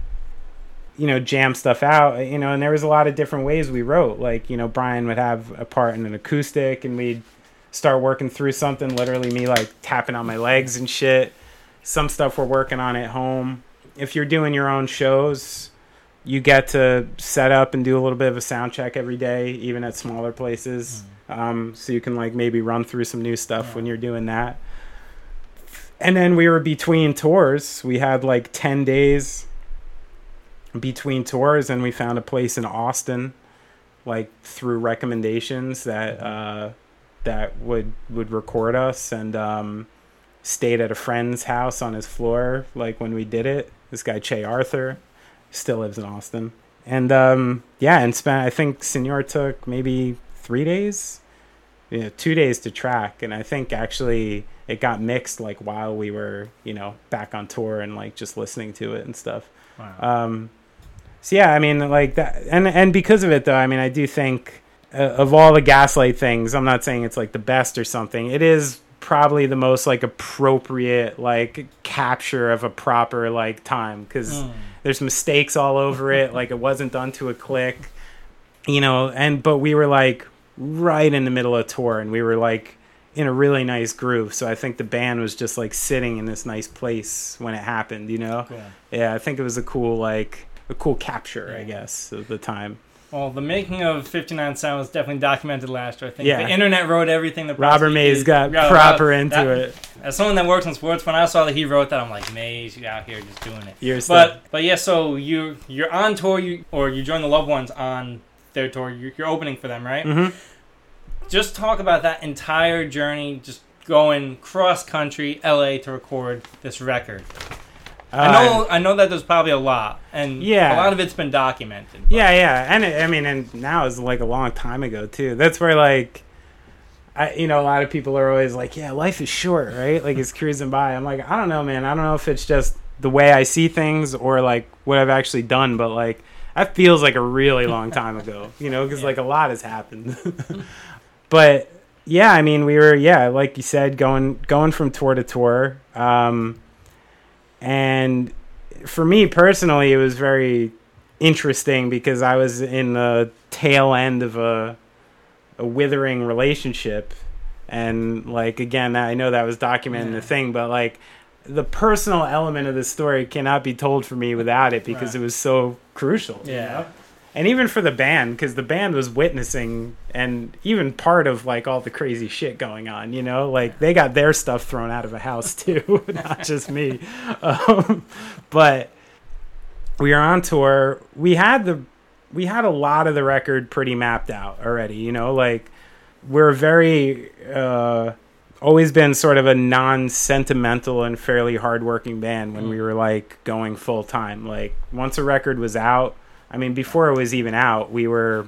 you know jam stuff out uh, you know and there was a lot of different ways we wrote like you know brian would have a part in an acoustic and we'd start working through something. Literally, me like tapping on my legs and shit. Some stuff we're working on at home. If you're doing your own shows, you get to set up and do a little bit of a sound check every day, even at smaller places. Um, so you can like maybe run through some new stuff when you're doing that. And then we were between tours. We had like 10 days between tours, and we found a place in Austin, like through recommendations that uh, that would would record us, and um, stayed at a friend's house on his floor. Like when we did it, this guy Che Arthur still lives in Austin, and um, yeah, and spent. I think Senor took maybe three days, you know, two days to track, and I think actually it got mixed like while we were you know back on tour and like just listening to it and stuff. Wow. Um, so yeah, I mean, like that, and and because of it, though, I mean, I do think uh, of all the gaslight things, I'm not saying it's like the best or something. It is probably the most like appropriate like capture of a proper like time because Mm. There's mistakes all over it. like it wasn't done to a click, you know. And but we were like right in the middle of tour, and we were like in a really nice groove. So I think the band was just like sitting in this nice place when it happened, you know Cool. yeah i think it was a cool like a cool capture i guess of the time Well, the making of 59 Sound was definitely documented last year. I think Yeah. the internet wrote everything. that robert mays got Yeah, proper that- into that- it As someone that works in sports, when I saw that he wrote that, I'm like, Mays, you out here just doing it. You're But but yeah, so you you're on tour, you or you join the loved ones on their tour. You're, you're opening for them, right? Mm-hmm. Just talk about that entire journey, just going cross country, LA to record this record. I know I know that there's probably a lot, and Uh, Yeah. a lot of it's been documented. but- yeah yeah and it, i mean and now is like a long time ago too that's where like I, you know, a lot of people are always like, "Yeah, life is short, right?" Like it's cruising by. I'm like, I don't know, man. I don't know if it's just the way I see things or like what I've actually done, but like that feels like a really long time ago, you know, because Yeah. like a lot has happened. but yeah, I mean, we were yeah, like you said, going going from tour to tour, um, and for me personally, it was very interesting because I was in the tail end of a a withering relationship and like again I know that was documented in the thing but like the personal element of the story cannot be told for me without it because Right. it was so crucial you Yeah. know? And even for the band because the band was witnessing and even part of like all the crazy shit going on you know? Like they got their stuff thrown out of a house too not just me. Um, but we were on tour. We had the we had a lot of the record pretty mapped out already you know? Like we're very uh always been sort of a non-sentimental and fairly hardworking band when we were like going full time. Like once a record was out i mean before it was even out we were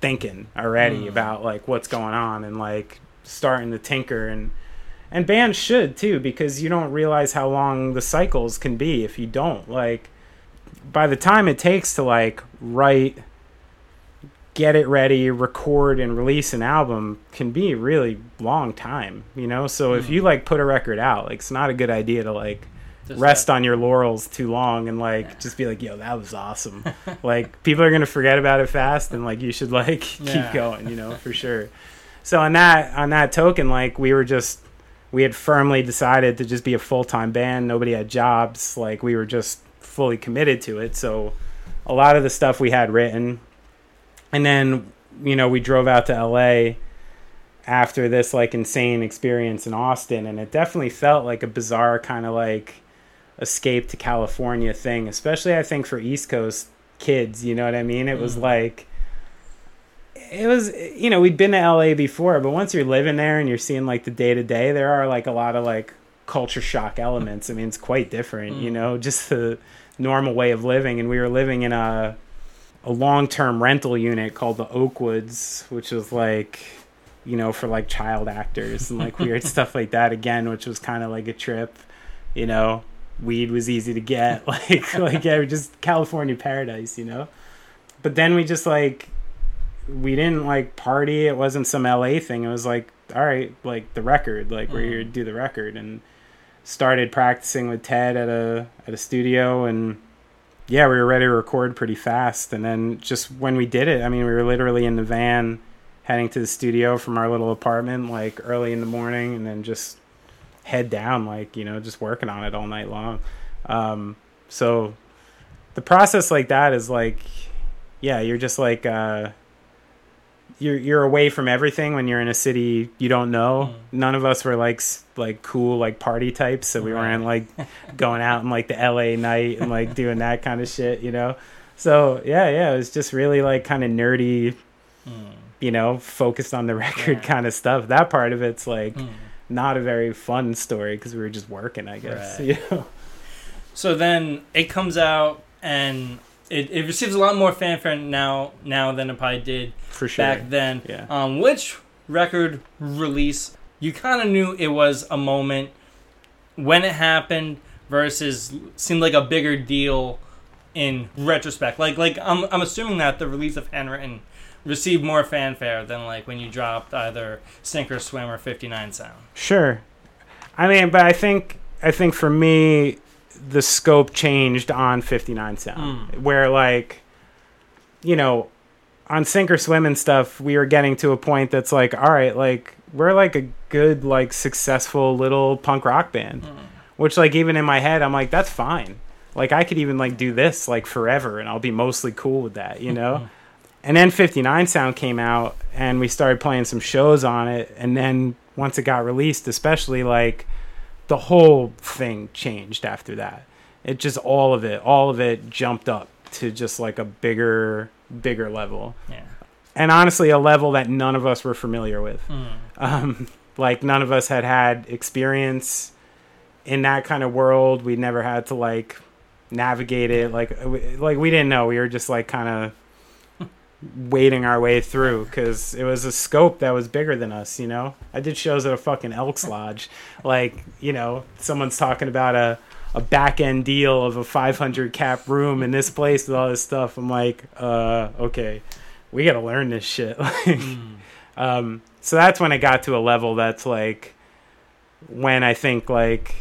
thinking already Mm. about like what's going on and like starting to tinker and and bands should too because you don't realize how long the cycles can be if you don't like by the time it takes to like write get it ready record and release an album can be a really long time you know so if Mm. you like put a record out like it's not a good idea to like Just rest that- on your laurels too long and like just be like yo that was awesome. Like people are gonna forget about it fast and like you should like Yeah. keep going you know for sure. So on that on that token like we were just we had firmly decided to just be a full-time band. Nobody had jobs. Like we were just fully committed to it. So a lot of the stuff we had written. And then you know we drove out to LA after this like insane experience in Austin. And it definitely felt like a bizarre kind of like escape to California thing especially I think for East Coast kids you know what I mean it was Mm. like it was you know we'd been to LA before but once you're living there and you're seeing like the day to day there are like a lot of like culture shock elements I mean it's quite different you Mm. know just the normal way of living and we were living in a a long-term rental unit called the Oakwoods, which was like, you know, for like child actors and like weird stuff like that. Again, which was kind of like a trip. You know, weed was easy to get, like like yeah, just California paradise. You know, but then we just like we didn't like party. It wasn't some LA thing. It was like, all right, like the record, like we're here to do the record, and started practicing with Ted at a at a studio and yeah, we were ready to record pretty fast. And then just when we did it, I mean, we were literally in the van heading to the studio from our little apartment like early in the morning, and then just head down like you know just working on it all night long. Um, so the process like that is like, yeah, you're just like. Uh, you're you're away from everything when you're in a city you don't know. None of us were like like cool like party types, so we weren't like going out in like the LA night and like doing that kind of shit, you know. So yeah, yeah, it was just really like kind of nerdy, you know, focused on the record Yeah. kind of stuff. That part of it's like Mm. Not a very fun story because we were just working, I guess. Right. You know? So then it comes out and it, it receives a lot more fanfare now now than it probably did For sure. back then. Yeah. Um, which record release you kind of knew it was a moment when it happened versus seemed like a bigger deal in retrospect. Like like I'm I'm assuming that the release of Handwritten received more fanfare than like when you dropped either Sink or Swim or 59 Sound. Sure. I mean, but I think I think for me, the scope changed on 59 Sound, Mm. where like, you know, on Sink or Swim and stuff, we were getting to a point that's like, all right, like we're like a good, like successful little punk rock band, hmm. which like even in my head, I'm like, that's fine. Like I could even like do this like forever, and I'll be mostly cool with that, you hmm. know. Hmm. And then 59 Sound came out, and we started playing some shows on it. And then once it got released, especially like the whole thing changed after that. It just all of it, all of it jumped up to just like a bigger, bigger level. Yeah. And honestly, a level that none of us were familiar with. Mm. Um, like none of us had had experience in that kind of world. We never had to like navigate it. Like, like we didn't know. We were just like kind of wading our way through because it was a scope that was bigger than us. You know, I did shows at a fucking Elks Lodge. Like, you know, someone's talking about a a back end deal of a 500 cap room in this place with all this stuff. I'm like, uh, okay, we got to learn this shit. Like, um, so that's when i got to a level that's like when I think like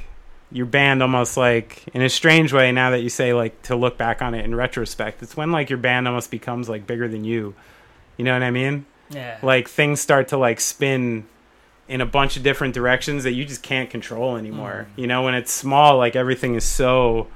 your band almost like in a strange way now that you say like to look back on it in retrospect it's when like your band almost becomes like bigger than you. You know what i mean? Yeah. like things start to like spin in a bunch of different directions that you just can't control anymore. Mm. You know when it's small like everything is so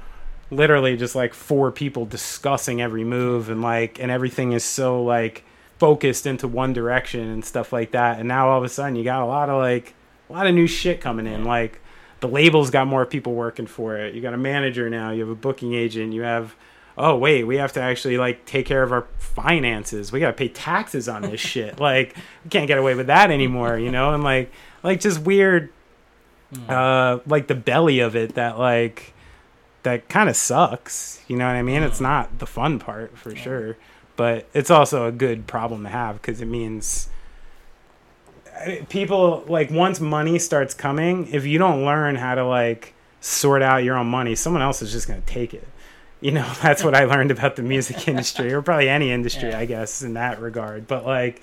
literally just like four people discussing every move and like and everything is so like focused into one direction and stuff like that. And now all of a sudden you got a lot of like a lot of new shit coming in. Like the label's got more people working for it. You got a manager now you have a booking agent you have oh wait we have to actually like take care of our finances. We got to pay taxes on this shit. Like we can't get away with that anymore you know? And like like just weird uh like the belly of it that like that kind of sucks you know what i mean? It's not the fun part for sure. But it's also a good problem to have because it means people like once money starts coming if you don't learn how to like sort out your own money someone else is just going to take it you know that's what i learned about the music industry or probably any industry Yeah. i guess in that regard but like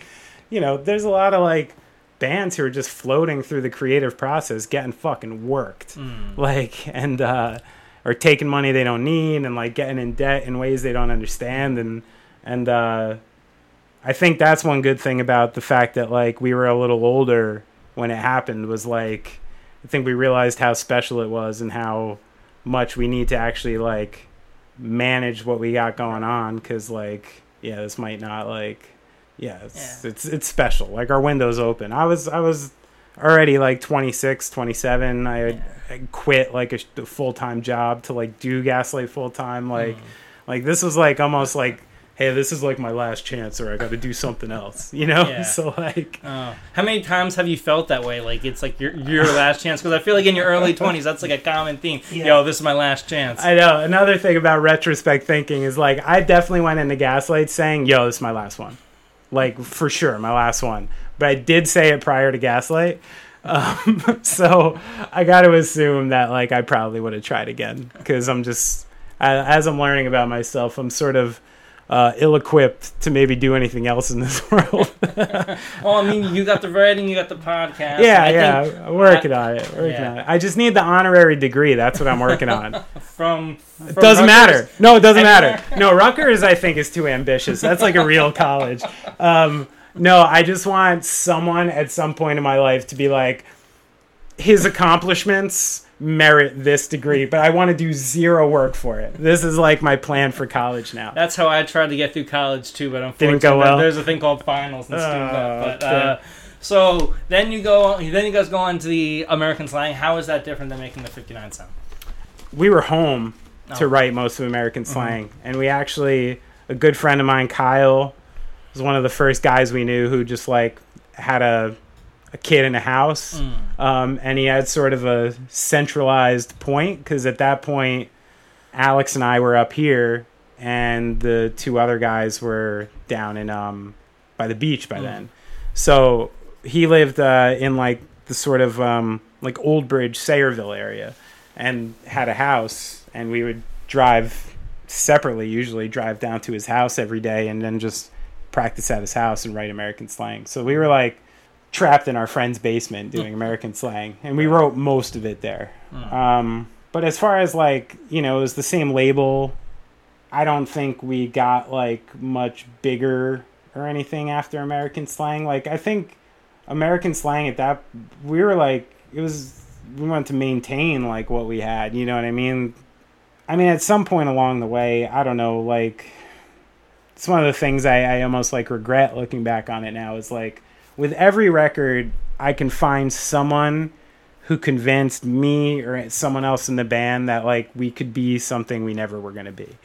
you know there's a lot of like bands who are just floating through the creative process getting fucking worked Mm. like and uh or taking money they don't need and like getting in debt in ways they don't understand and and uh I think that's one good thing about the fact that like we were a little older when it happened was like I think we realized how special it was and how much we need to actually like manage what we got going on cuz like yeah this might not like yeah it's Yeah. it's it's special. Like our window's open. I was I was already like 26 27 I had I quit like a, a full-time job to like do gaslight full-time like Mm. like this was like almost like hey this is like my last chance or i got to do something else you know Yeah. so like Oh. How many times have you felt that way? Like it's like your your last chance? Because I feel like in your early twenties, that's like a common theme. Yeah. Yo, this is my last chance. i know another thing about retrospect thinking is like i definitely went into gaslight saying yo this is my last one like for sure my last one but i did say it prior to gaslight um, so i got to assume that like i probably would have tried again because i'm just as i'm learning about myself i'm sort of uh, ill-equipped to maybe do anything else in this world well, I mean, you got the writing, you got the podcast. yeah, I yeah, working on it. Working Yeah. on it. I just need the honorary degree. That's what I'm working on. From, It doesn't Rutgers- matter. No, it doesn't matter. No, Rutgers, I think, is too ambitious. That's like a real college. Um, no, I just want someone at some point in my life to be like, his accomplishments merit this degree, but I want to do zero work for it. This is like my plan for college now. That's how I tried to get through college too, but unfortunately, Didn't go well? there's a thing called finals and student Oh. But uh, so then you go, then you guys go on to the American slang. How is that different than making the 59 sound? we were home to Oh. Mm-hmm. write most of American slang, and we actually a good friend of mine, Kyle, was one of the first guys we knew who just like had a a kid in a house, Mm. um, and he had sort of a centralized point because at that point, Alex and I were up here, and the two other guys were down in um by the beach by Mm. then. So he lived uh, in like the sort of um, like Old Bridge, Sayreville area, and had a house, and we would drive separately, usually drive down to his house every day, and then just practice at his house and write American slang. So we were like trapped in our friend's basement doing American slang, and we wrote most of it there. Um, but as far as like you know, it was the same label. I don't think we got like much bigger or anything after American slang. Like I think American slang at that we were like it was we wanted to maintain like what we had. You know what I mean? I mean, at some point along the way, I don't know, like it's one of the things I, I almost like regret looking back on it now is like with every record I can find someone who convinced me or someone else in the band that like we could be something we never were going to be.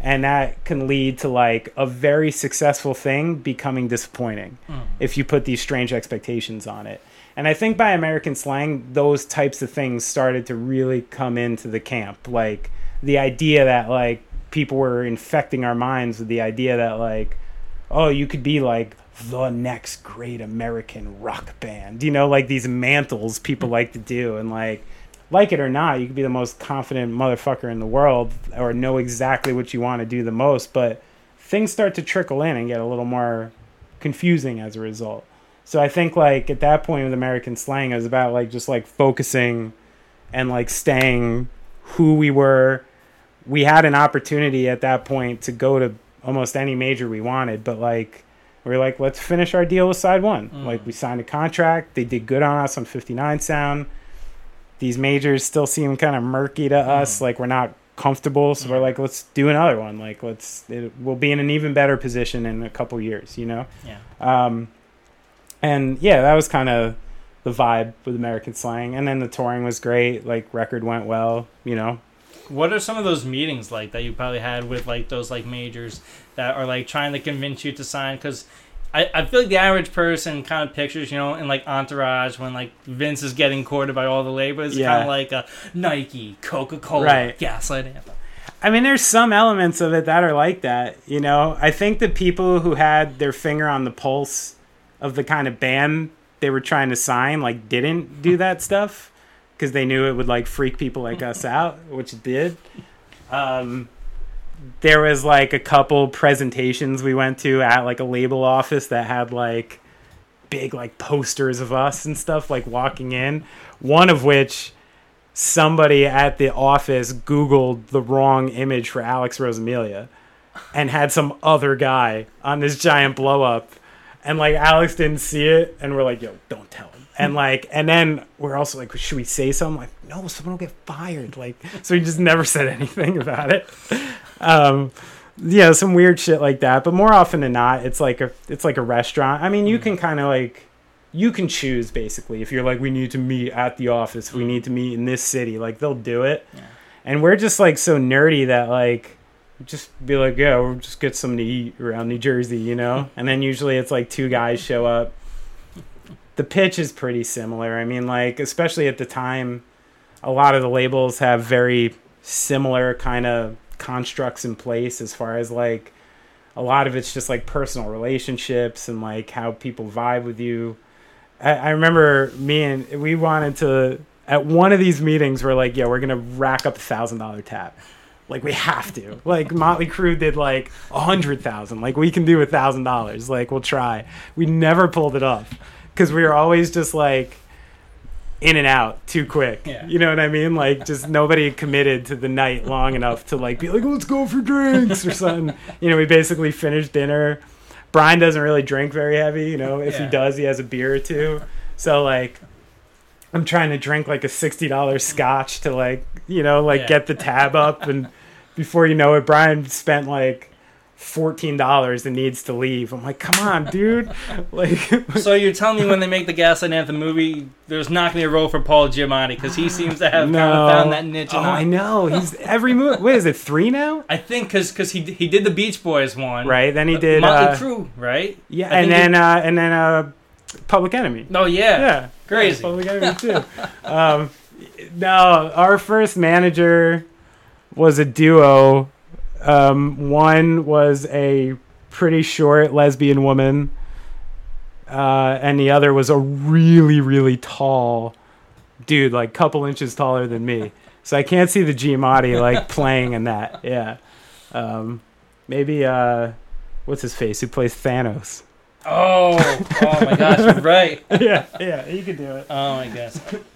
And that can lead to like a very successful thing becoming disappointing hmm. if you put these strange expectations on it. And I think by American slang, those types of things started to really come into the camp. Like the idea that like people were infecting our minds with the idea that like, oh, you could be like the next great American rock band. You know, like these mantles people mm. like to do. And like, like it or not, you could be the most confident motherfucker in the world or know exactly what you want to do the most. But things start to trickle in and get a little more confusing as a result. So I think like at that point with American slang, it was about like just like focusing and like staying who we were. We had an opportunity at that point to go to almost any major we wanted, but like we were like, let's finish our deal with side one. Mm. Like we signed a contract. They did good on us on 59 sound. These majors still seem kind of murky to mm. us. Like we're not comfortable. So we're mm. like, let's do another one. Like let's, it, we'll be in an even better position in a couple years, you know? Yeah. Um, and yeah, that was kind of the vibe with American slang. And then the touring was great. Like record went well, you know. What are some of those meetings like that you probably had with like those like majors that are like trying to convince you to sign? Because I, I feel like the average person kind of pictures, you know, in like Entourage when like Vince is getting courted by all the labels, Yeah. kind of like a Nike, Coca Cola, Right. Gaslight Anthem. I mean, there's some elements of it that are like that, you know. I think the people who had their finger on the pulse of the kind of band they were trying to sign, like, didn't do that stuff because they knew it would like freak people like us out, which it did. Um, there was like a couple presentations we went to at like a label office that had like big like posters of us and stuff like walking in. One of which somebody at the office Googled the wrong image for Alex Rosamilia and had some other guy on this giant blow up. And like Alex didn't see it, and we're like, "Yo, don't tell him." And like, and then we're also like, "Should we say something?" Like, no, someone will get fired. Like, so we just never said anything about it. Um, yeah, some weird shit like that. But more often than not, it's like a it's like a restaurant. I mean, you can kind of like you can choose basically if you're like, we need to meet at the office, we need to meet in this city. Like they'll do it. Yeah. And we're just like so nerdy that like just be like, yeah, we'll just get something to eat around New Jersey, you know? and then usually it's like two guys show up. The pitch is pretty similar. I mean, like, especially at the time, a lot of the labels have very similar kind of constructs in place as far as like a lot of it's just like personal relationships and like how people vibe with you. I, I remember me and we wanted to at one of these meetings we're like, yeah, we're gonna rack up a thousand dollar tab. Like we have to. Like Motley Crue did like a hundred thousand. Like we can do a thousand dollars. Like we'll try. We never pulled it off because we were always just like in and out too quick. Yeah. You know what I mean? Like just nobody committed to the night long enough to like be like, let's go for drinks or something. You know, we basically finished dinner, Brian doesn't really drink very heavy. You know, if Yeah. he does, he has a beer or two. So like, I'm trying to drink like a sixty dollars scotch to like you know like Yeah. get the tab up, and before you know it, Brian spent like. Fourteen dollars and needs to leave. I'm like, come on, dude. Like, So you're telling me when they make the Gaslight Anthem movie, there's not going to be a role for Paul Giamatti because he seems to have kind of found that niche. Oh, I know. He's every movie. What is it? Three now? I think because because he he did the Beach Boys one, Right. Then he did. Motley Uh, Crue, right? yeah, and then uh, and then uh, Public Enemy. Oh yeah, Yeah, Crazy. Public Enemy too. um, no, our first manager was a duo. Um, one was a pretty short lesbian woman, uh, and the other was a really, really tall dude, like couple inches taller than me. So I can't see the Giamatti like playing in that. Yeah, um, maybe uh, what's his face? Who plays Thanos? Oh, oh my gosh, you're right. yeah, yeah, he could do it. Oh my gosh.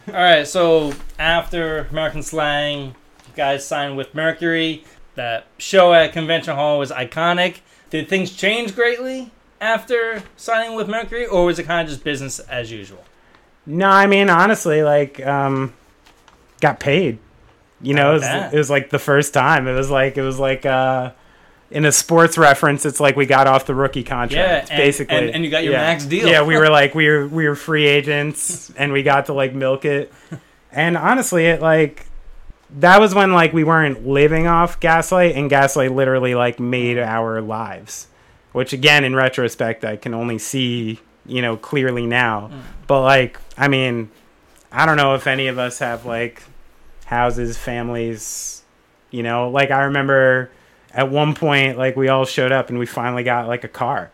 All right, so after American Slang, you guys signed with Mercury. That show at Convention Hall was iconic. Did things change greatly after signing with Mercury, or was it kind of just business as usual? No, I mean honestly, like, um, got paid. You know, it was, it was like the first time. It was like it was like uh, in a sports reference. It's like we got off the rookie contract, Yeah, and- basically, and- and you got your yeah. max deal. Yeah, we were like we were we were free agents, and we got to like milk it. And honestly, it like that was when like we weren't living off Gaslight, and Gaslight literally like made our lives. Which again, in retrospect, I can only see you know clearly now. Mm. But like, I mean, I don't know if any of us have like houses, families. You know, like I remember at one point, like we all showed up and we finally got like a car.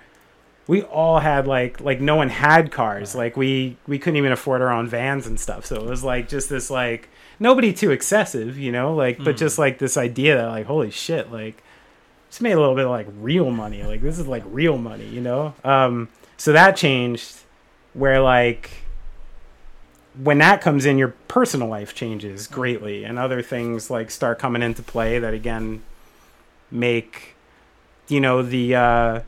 We all had like like no one had cars. Like we we couldn't even afford our own vans and stuff. So it was like just this like nobody too excessive, you know, like but just like this idea that like holy shit, like just made a little bit of like real money. Like this is like real money, you know. Um, so that changed where like when that comes in, your personal life changes greatly, and other things like start coming into play that again make you know the uh,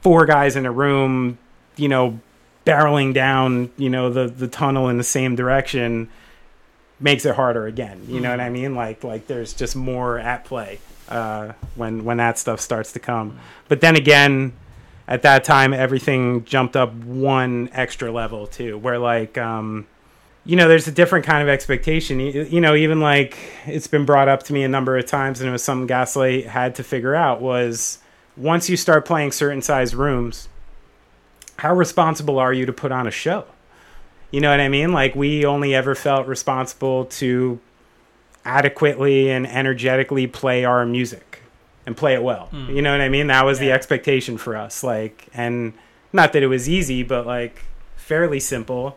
four guys in a room, you know, barreling down, you know, the the tunnel in the same direction makes it harder again. You know what I mean? Like like there's just more at play uh, when when that stuff starts to come. But then again, at that time, everything jumped up one extra level too, where like. Um, you know, there's a different kind of expectation. You, you know, even like it's been brought up to me a number of times, and it was something Gaslight had to figure out was once you start playing certain size rooms, how responsible are you to put on a show? You know what I mean? Like we only ever felt responsible to adequately and energetically play our music and play it well. Hmm. You know what I mean? That was the expectation for us. Like, and not that it was easy, but like fairly simple.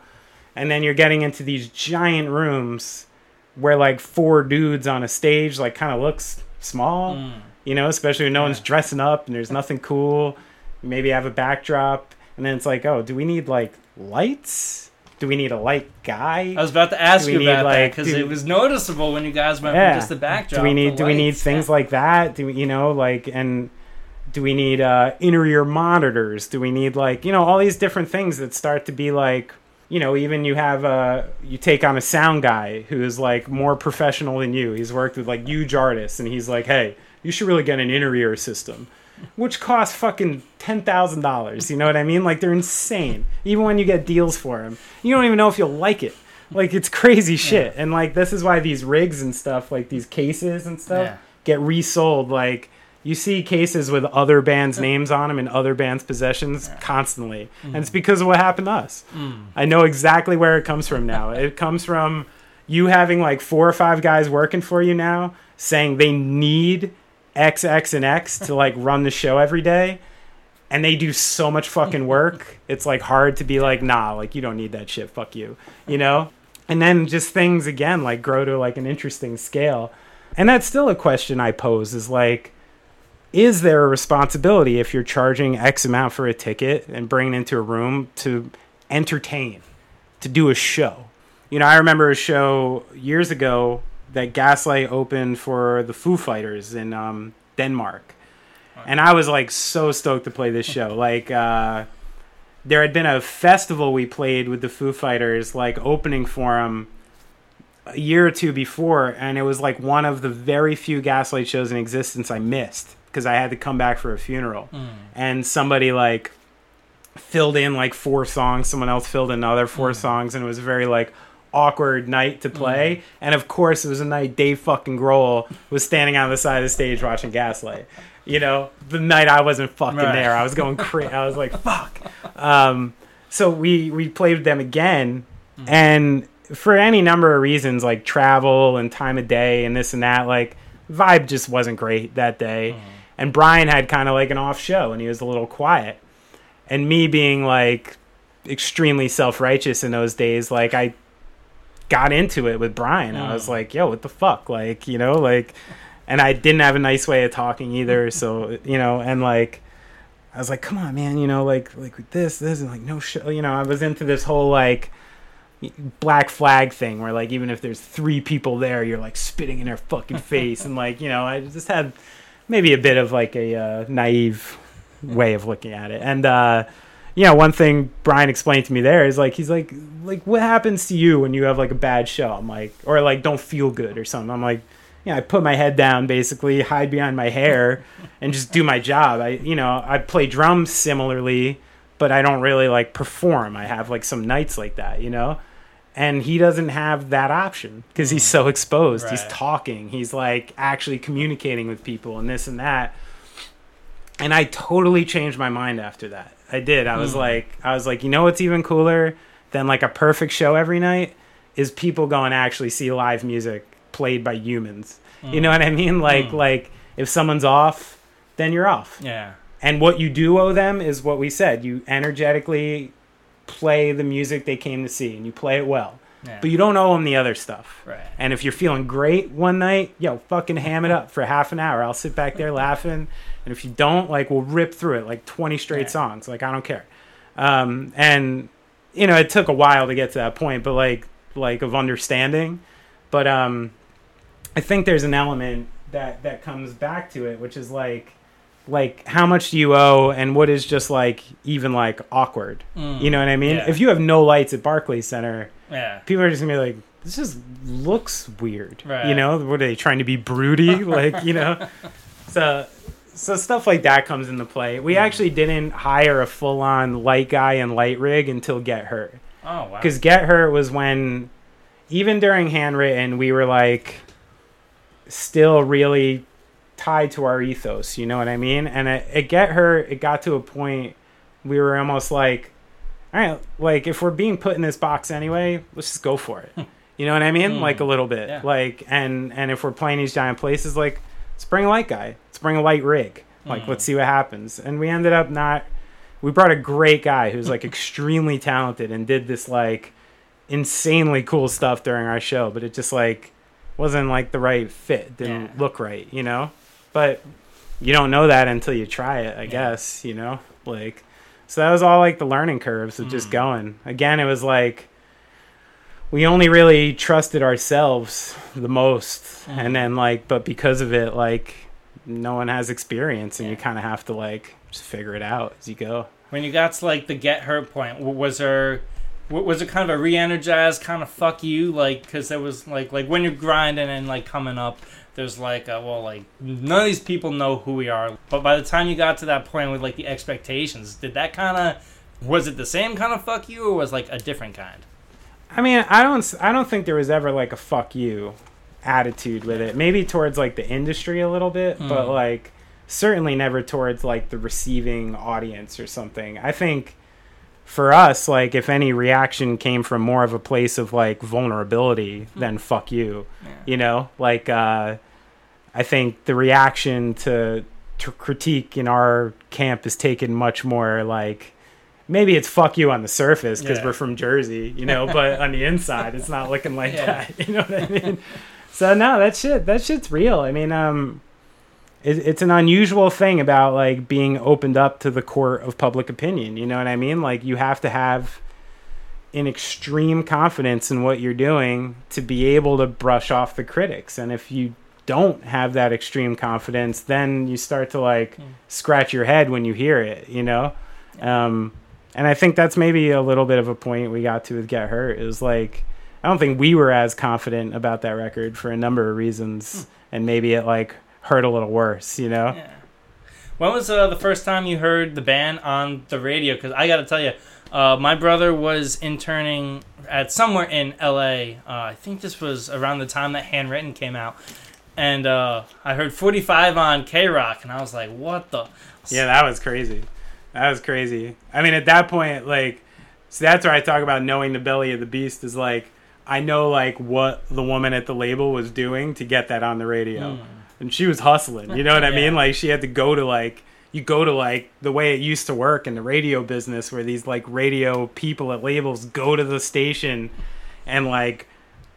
And then you're getting into these giant rooms where like four dudes on a stage like kind of looks small, hmm. you know, especially when no one's dressing up and there's nothing cool. Maybe have a backdrop, and then it's like, oh, do we need like lights? Do we need a light guy? I was about to ask you about need, that because it was noticeable when you guys went Yeah. from just the backdrop. do we need do we need things Yeah. like that do we you know like and do we need uh inner ear monitors do we need like you know all these different things that start to be like you know even you have uh you take on a sound guy who is like more professional than you he's worked with like huge artists and he's like hey you should really get an inner ear system which costs fucking ten thousand dollars. You know what I mean? Like they're insane. Even when you get deals for them, you don't even know if you'll like it. Like it's crazy shit. And like this is why these rigs and stuff, like these cases and stuff, Yeah. get resold. Like you see cases with other bands' names on them and other bands' possessions constantly, and it's mm. because of what happened to us. Mm. I know exactly where it comes from now. it comes from you having like four or five guys working for you now saying they need X, X, and X to like run the show every day. And they do so much fucking work. It's like hard to be like, nah, like you don't need that shit. Fuck you. You know? And then just things again like grow to like an interesting scale. And that's still a question I pose is like, is there a responsibility if you're charging X amount for a ticket and bringing into a room to entertain, to do a show? You know, I remember a show years ago that Gaslight opened for the Foo Fighters in um, Denmark. and I was like so stoked to play this show. Like, uh, there had been a festival we played with the Foo Fighters, like opening for them a year or two before, and it was like one of the very few Gaslight shows in existence I missed because I had to come back for a funeral, and somebody like filled in like four songs, someone else filled another four songs, and it was very like awkward night to play. Mm-hmm. And of course, it was a night Dave fucking Grohl was standing on the side of the stage watching Gaslight. You know, the night I wasn't fucking Right. there, I was going crazy. I was like, fuck. Um, so we we played with them again, mm-hmm. and for any number of reasons, like travel and time of day and this and that, like vibe just wasn't great that day. Mm-hmm. And Brian had kind of like an off show, and he was a little quiet. And me being like extremely self righteous in those days, like I got into it with Brian. I was like, yo, what the fuck? Like, you know, like, and I didn't have a nice way of talking either. So, you know, and like, I was like, come on, man, you know, like, like with this, this, and like, no shit. You know, I was into this whole like black flag thing where like, even if there's three people there, you're like spitting in their fucking face. and like, you know, I just had maybe a bit of like a uh, naive way of looking at it. And, uh, you know, one thing Brian explained to me there is like he's like like what happens to you when you have like a bad show? I'm like or like don't feel good or something. I'm like, yeah, I put my head down basically, hide behind my hair and just do my job. I you know, I play drums similarly, but I don't really like perform. I have like some nights like that, you know? And he doesn't have that option because he's so exposed. He's talking. He's like actually communicating with people and this and that and I totally changed my mind after that. I did. I was hmm. like, I was like, you know what's even cooler than like a perfect show every night is people going to actually see live music played by humans. You know hmm. what I mean? Like, hmm. like if someone's off, then you're off. Yeah. And what you do owe them is what we said. You energetically play the music they came to see, and you play it well. Yeah. But you don't owe them the other stuff. Right. And if you're feeling great one night, yo, fucking ham it up for half an hour. I'll sit back there laughing. And if you don't, like, we'll rip through it like 20 straight Yeah. songs. Like, I don't care. Um, and you know, it took a while to get to that point, but like, like of understanding. But um, I think there's an element that that comes back to it, which is like, like how much do you owe, and what is just like even like awkward. You know what I mean? Yeah. If you have no lights at Barclays Center, Yeah. people are just gonna be like, this just looks weird. Right. You know, what are they trying to be broody? like, you know, so so stuff like that comes into play. We hmm. actually didn't hire a full on light guy and light rig until Get Hurt Oh wow. because Get Hurt was when even during handwritten we were like still really tied to our ethos. You know what I mean? And it, it Get Hurt, it got to a point we were almost like, all right, like if we're being put in this box anyway, let's just go for it. You know what I mean? Hmm. Like a little bit. Yeah. Like and and if we're playing these giant places, like let's bring a light guy. Let's bring a light rig. Like let's see what happens. And we ended up not. We brought a great guy who's like extremely talented and did this like insanely cool stuff during our show, but it just like wasn't like the right fit. Didn't Yeah. look right, you know. But you don't know that until you try it, I guess. You know, like so that was all like the learning curves of Mm. just going. Again, it was like we only really trusted ourselves the most, Mm. and then like, but because of it, like no one has experience, and you kind of have to like just figure it out as you go. when you got to like the get hurt point, was there was it kind of a re-energized kind of fuck you? Like because there was like like when you're grinding and like coming up there's like uh well like none of these people know who we are. But by the time you got to that point with like the expectations did that kind of was it the same kind of fuck you or was like a different kind I mean, I don't, I don't think there was ever like a "fuck you" attitude with it. Maybe towards like the industry a little bit, but Mm. like certainly never towards like the receiving audience or something. I think for us, like if any reaction came from more of a place of like vulnerability, then "fuck you," Yeah. you know, like uh, I think the reaction to to critique in our camp is taken much more like maybe it's fuck you on the surface because Yeah. we're from Jersey, you know, but on the inside it's not looking like Yeah. that. You know what I mean? So no, that shit that shit's real. I mean, um it, it's an unusual thing about like being opened up to the court of public opinion. You know what I mean? Like you have to have an extreme confidence in what you're doing to be able to brush off the critics. And if you don't have that extreme confidence, then you start to like scratch your head when you hear it, you know? Um, and I think that's maybe a little bit of a point we got to with Get Hurt is like, I don't think we were as confident about that record for a number of reasons. And maybe it like hurt a little worse, you know? Yeah. When was uh, the first time you heard the band on the radio? Because I got to tell you, uh, my brother was interning at somewhere in L.A. Uh, I think this was around the time that Handwritten came out, and uh, I heard 45 on K Rock, and I was like, "What the?" Yeah, that was crazy. That was crazy. I mean, at that point, like, so that's where I talk about knowing the belly of the beast is like, I know like what the woman at the label was doing to get that on the radio, hmm. and she was hustling. You know what I mean? Like, she had to go to like. You go to like the way it used to work in the radio business, where these like radio people at labels go to the station and like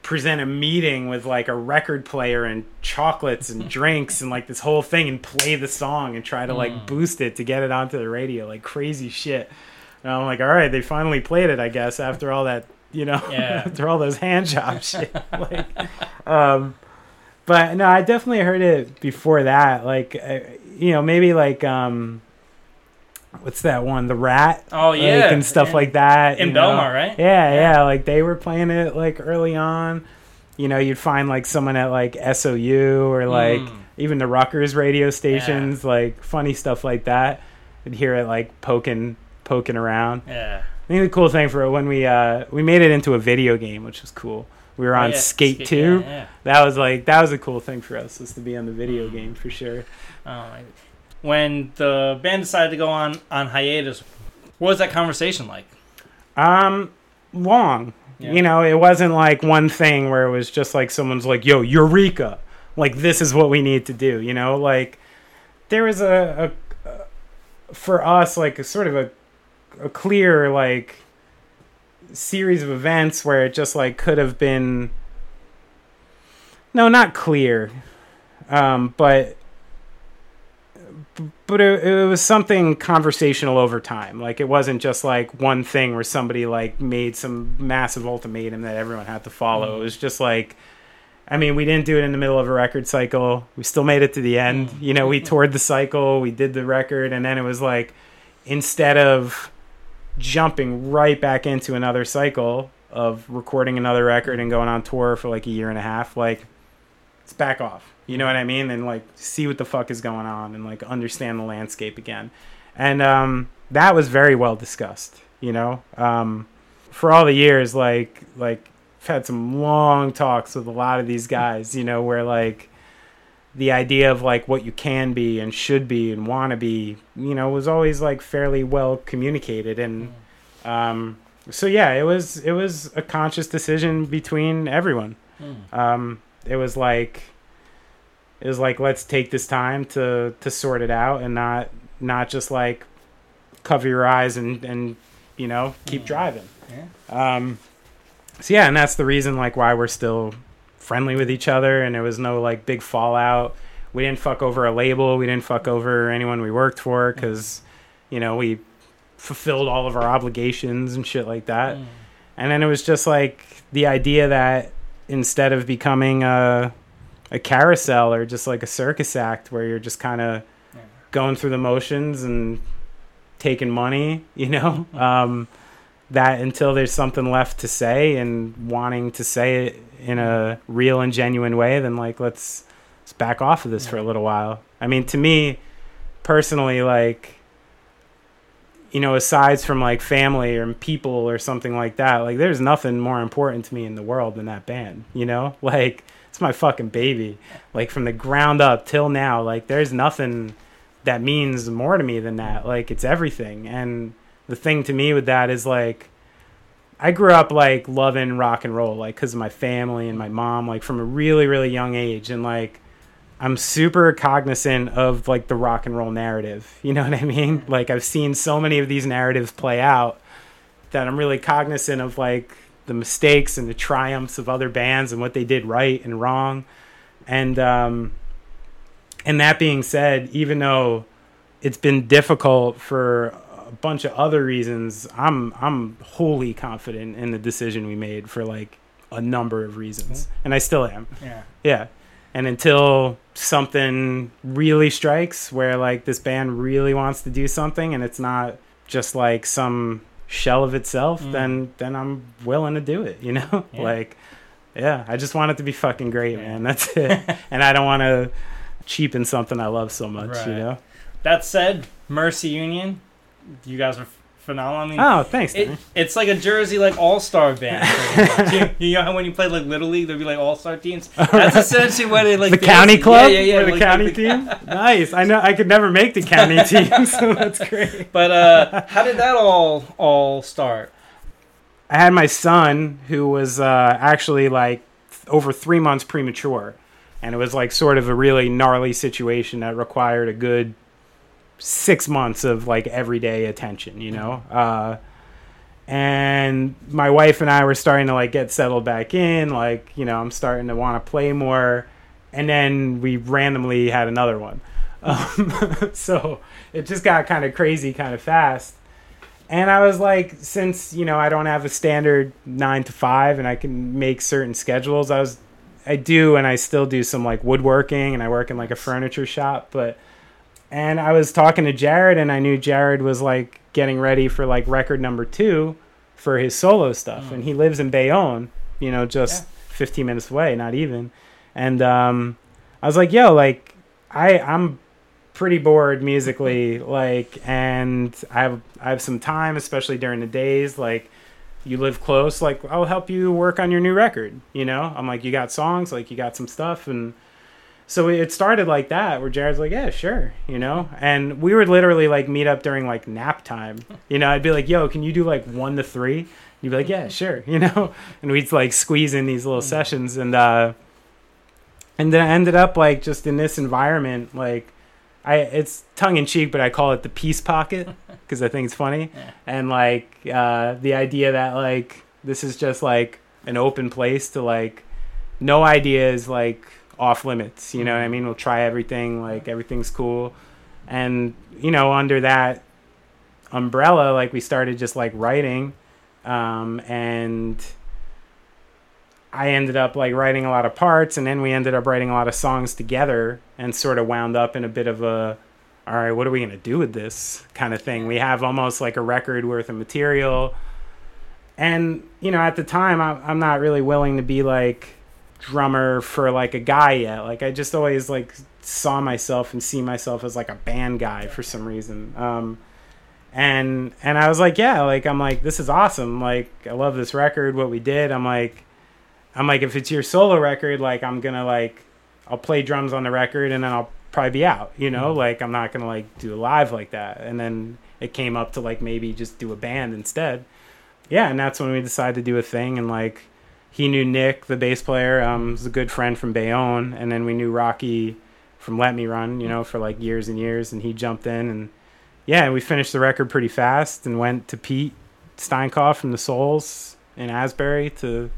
present a meeting with like a record player and chocolates and drinks and like this whole thing and play the song and try to like boost it to get it onto the radio like crazy shit. And i'm like all right they finally played it i guess after all that you know Yeah. after all those hand job shit. Like um but no i definitely heard it before that like uh, you know maybe like um what's that one the rat Oh like, yeah, and stuff yeah. like that In? Belmar, right? Yeah, Yeah. yeah, Like they were playing it like early on. You know, you'd find like someone at like SOU or like Mm. even the Rockers radio stations, like funny stuff like that. I'd hear it like poking poking around. Yeah. I think the cool thing for when we uh we made it into a video game, which was cool. We were on Oh, yeah. Skate Skate- 2. Yeah, yeah. That was like that was a cool thing for us was to be on the Mm. video game for sure. Oh, when the band decided to go on on hiatus, what was that conversation like? Um, long. Yeah. You know, it wasn't like one thing where it was just like someone's like, "Yo, Eureka!" Like this is what we need to do. You know, like there was a, a, a for us like a sort of a a clear like series of events where it just like could have been no, not clear, um, but but it, it was something conversational over time. Like it wasn't just like one thing where somebody like made some massive ultimatum that everyone had to follow. Mm-hmm. It was just like, I mean, we didn't do it in the middle of a record cycle. We still made it to the end. Mm-hmm. You know, we mm-hmm. toured the cycle, we did the record, and then it was like, instead of jumping right back into another cycle of recording another record and going on tour for like a year and a half, like let's back off. You know what I mean? And like see what the fuck is going on and like understand the landscape again. And um, that was very well discussed. You know, um, for all the years, like like I've had some long talks with a lot of these guys. You know, where like the idea of like what you can be and should be and want to be, you know, was always like fairly well communicated and. Um, so yeah, it was it was a conscious decision between everyone. Um, it was like was like let's take this time to to sort it out and not not just like cover your eyes and and you know keep mm. driving. Um, so yeah, and that's the reason like why we're still friendly with each other and there was no like big fallout. We didn't fuck over a label. We didn't fuck over anyone we worked for mm. because you know we fulfilled all of our obligations and shit like that. Mm. And then it was just like the idea that instead of becoming a a carousel or just like a circus act where you're just kind of Yeah. going through the motions and taking money, you know, um, that until there's something left to say and wanting to say it in a real and genuine way, then like let's let's back off of this for a little while. I mean, to me personally, like you know, aside from like family or people or something like that, like there's nothing more important to me in the world than that band, you know? Like it's my fucking baby. Like from the ground up till now, like there's nothing that means more to me than that. Like it's everything. And the thing to me with that is like I grew up like loving rock and roll like cuz of my family and my mom like from a really really young age and like I'm super cognizant of like the rock and roll narrative. You know what I mean? Like I've seen so many of these narratives play out that I'm really cognizant of like the mistakes and the triumphs of other bands and what they did right and wrong. And um and that being said, even though it's been difficult for a bunch of other reasons, I'm I'm wholly confident in the decision we made for like a number of reasons. And I still am. Yeah. Yeah. And until something really strikes where like this band really wants to do something and it's not just like some shell of itself, Mm. then then I'm willing to do it, you know? Yeah. like yeah, I just want it to be fucking great, man. That's it. and I don't want to cheapen something I love so much, you know? That said, Mercy Union, you guys are phenomenal. I mean, Oh, thanks. it, it's like a Jersey like all star band. you, you know how when you play like little league, there'd be like all star teams. That's essentially what it like. the county club Yeah, yeah, yeah. or the like- county like team. nice. I know I could never make the county team, so that's great. But uh, how did that all all start? I had my son who was uh, actually like over three months premature, and it was like sort of a really gnarly situation that required a good six months of like everyday attention, you know. Uh, and my wife and I were starting to like get settled back in, like you know, I'm starting to want to play more, and then we randomly had another one, um, so it just got kind of crazy, kind of fast. And I was like, since you know I don't have a standard nine to five, and I can make certain schedules, I was, I do, and I still do some like woodworking, and I work in like a furniture shop. But, and I was talking to Jared, and I knew Jared was like getting ready for like record number two for his solo stuff, and he lives in Bayonne, you know, just Yeah. 15 minutes away, not even. And um, I was like, yo, like, I I'm pretty bored musically like and i have i have some time especially during the days like you live close like i'll help you work on your new record you know i'm like you got songs like you got some stuff and so it started like that where jared's like yeah sure you know? And we would literally like meet up during like nap time. You know i'd be like yo can you do like one to three? And you'd be like yeah sure you know? And we'd like squeeze in these little sessions. And uh and then i ended up like just in this environment like I it's tongue in cheek, but I call it the peace pocket because I think it's funny, Yeah. and like uh, the idea that like this is just like an open place to like no ideas like off limits. You know what I mean? We'll try everything. Like everything's cool, and you know under that umbrella, like we started just like writing, um, and I ended up like writing a lot of parts, and then we ended up writing a lot of songs together, and sort of wound up in a bit of a, all right, what are we gonna do with this kind of thing? We have almost like a record worth of material, and you know, at the time, I'm I'm not really willing to be like drummer for like a guy yet. Like I just always like saw myself and see myself as like a band guy for some reason. Um, and and I was like, yeah, like I'm like this is awesome. Like I love this record, what we did. I'm like, I'm like if it's your solo record, like I'm gonna like I'll play drums on the record and then I'll probably be out. You know, like I'm not gonna like do a live like that. And then it came up to like maybe just do a band instead. Yeah, and that's when we decided to do a thing and like he knew Nick, the bass player, um, was a good friend from Bayonne, and then we knew Rocky from Let Me Run, you know, for like years and years, and he jumped in, and yeah, we finished the record pretty fast, and went to Pete Steinkopf from the Souls in Asbury to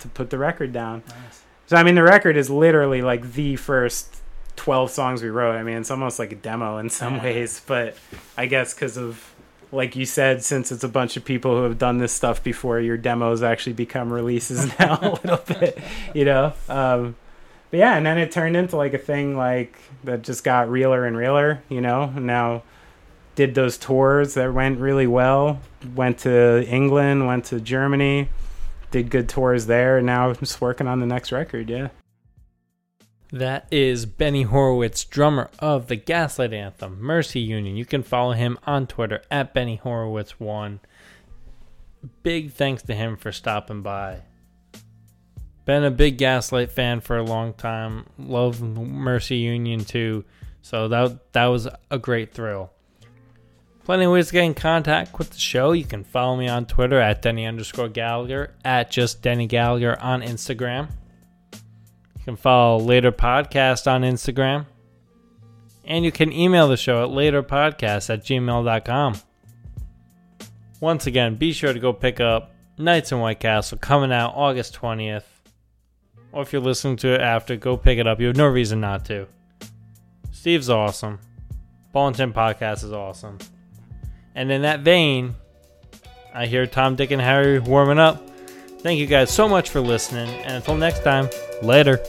to put the record down. Nice. So I mean, the record is literally like the first twelve songs we wrote. I mean, it's almost like a demo in some ways, but I guess because of like you said, since it's a bunch of people who have done this stuff before, your demos actually become releases now a little bit, you know. Um, but yeah, and then it turned into like a thing like that just got realer and realer, you know. Now did those tours that went really well. Went to England, went to Germany, did good tours there, and now I'm just working on the next record. Yeah. That is Benny Horowitz, drummer of the Gaslight Anthem, Mercy Union. You can follow him on Twitter at Benny Horowitz1. Big thanks to him for stopping by. Been a big Gaslight fan for a long time. Love Mercy Union too. So that that was a great thrill. Plenty of ways to get in contact with the show. You can follow me on Twitter at Deny underscore Gallagher, at just Deny Gallagher on Instagram. You can follow Later Podcast on Instagram. And you can email the show at laterpodcast at gmail.com. Once again, be sure to go pick up Knights in White Castle coming out August 20th. Or if you're listening to it after, go pick it up. You have no reason not to. Steve's awesome. Ballington Podcast is awesome. And in that vein, I hear Tom, Dick, and Harry warming up. Thank you guys so much for listening. And until next time, later.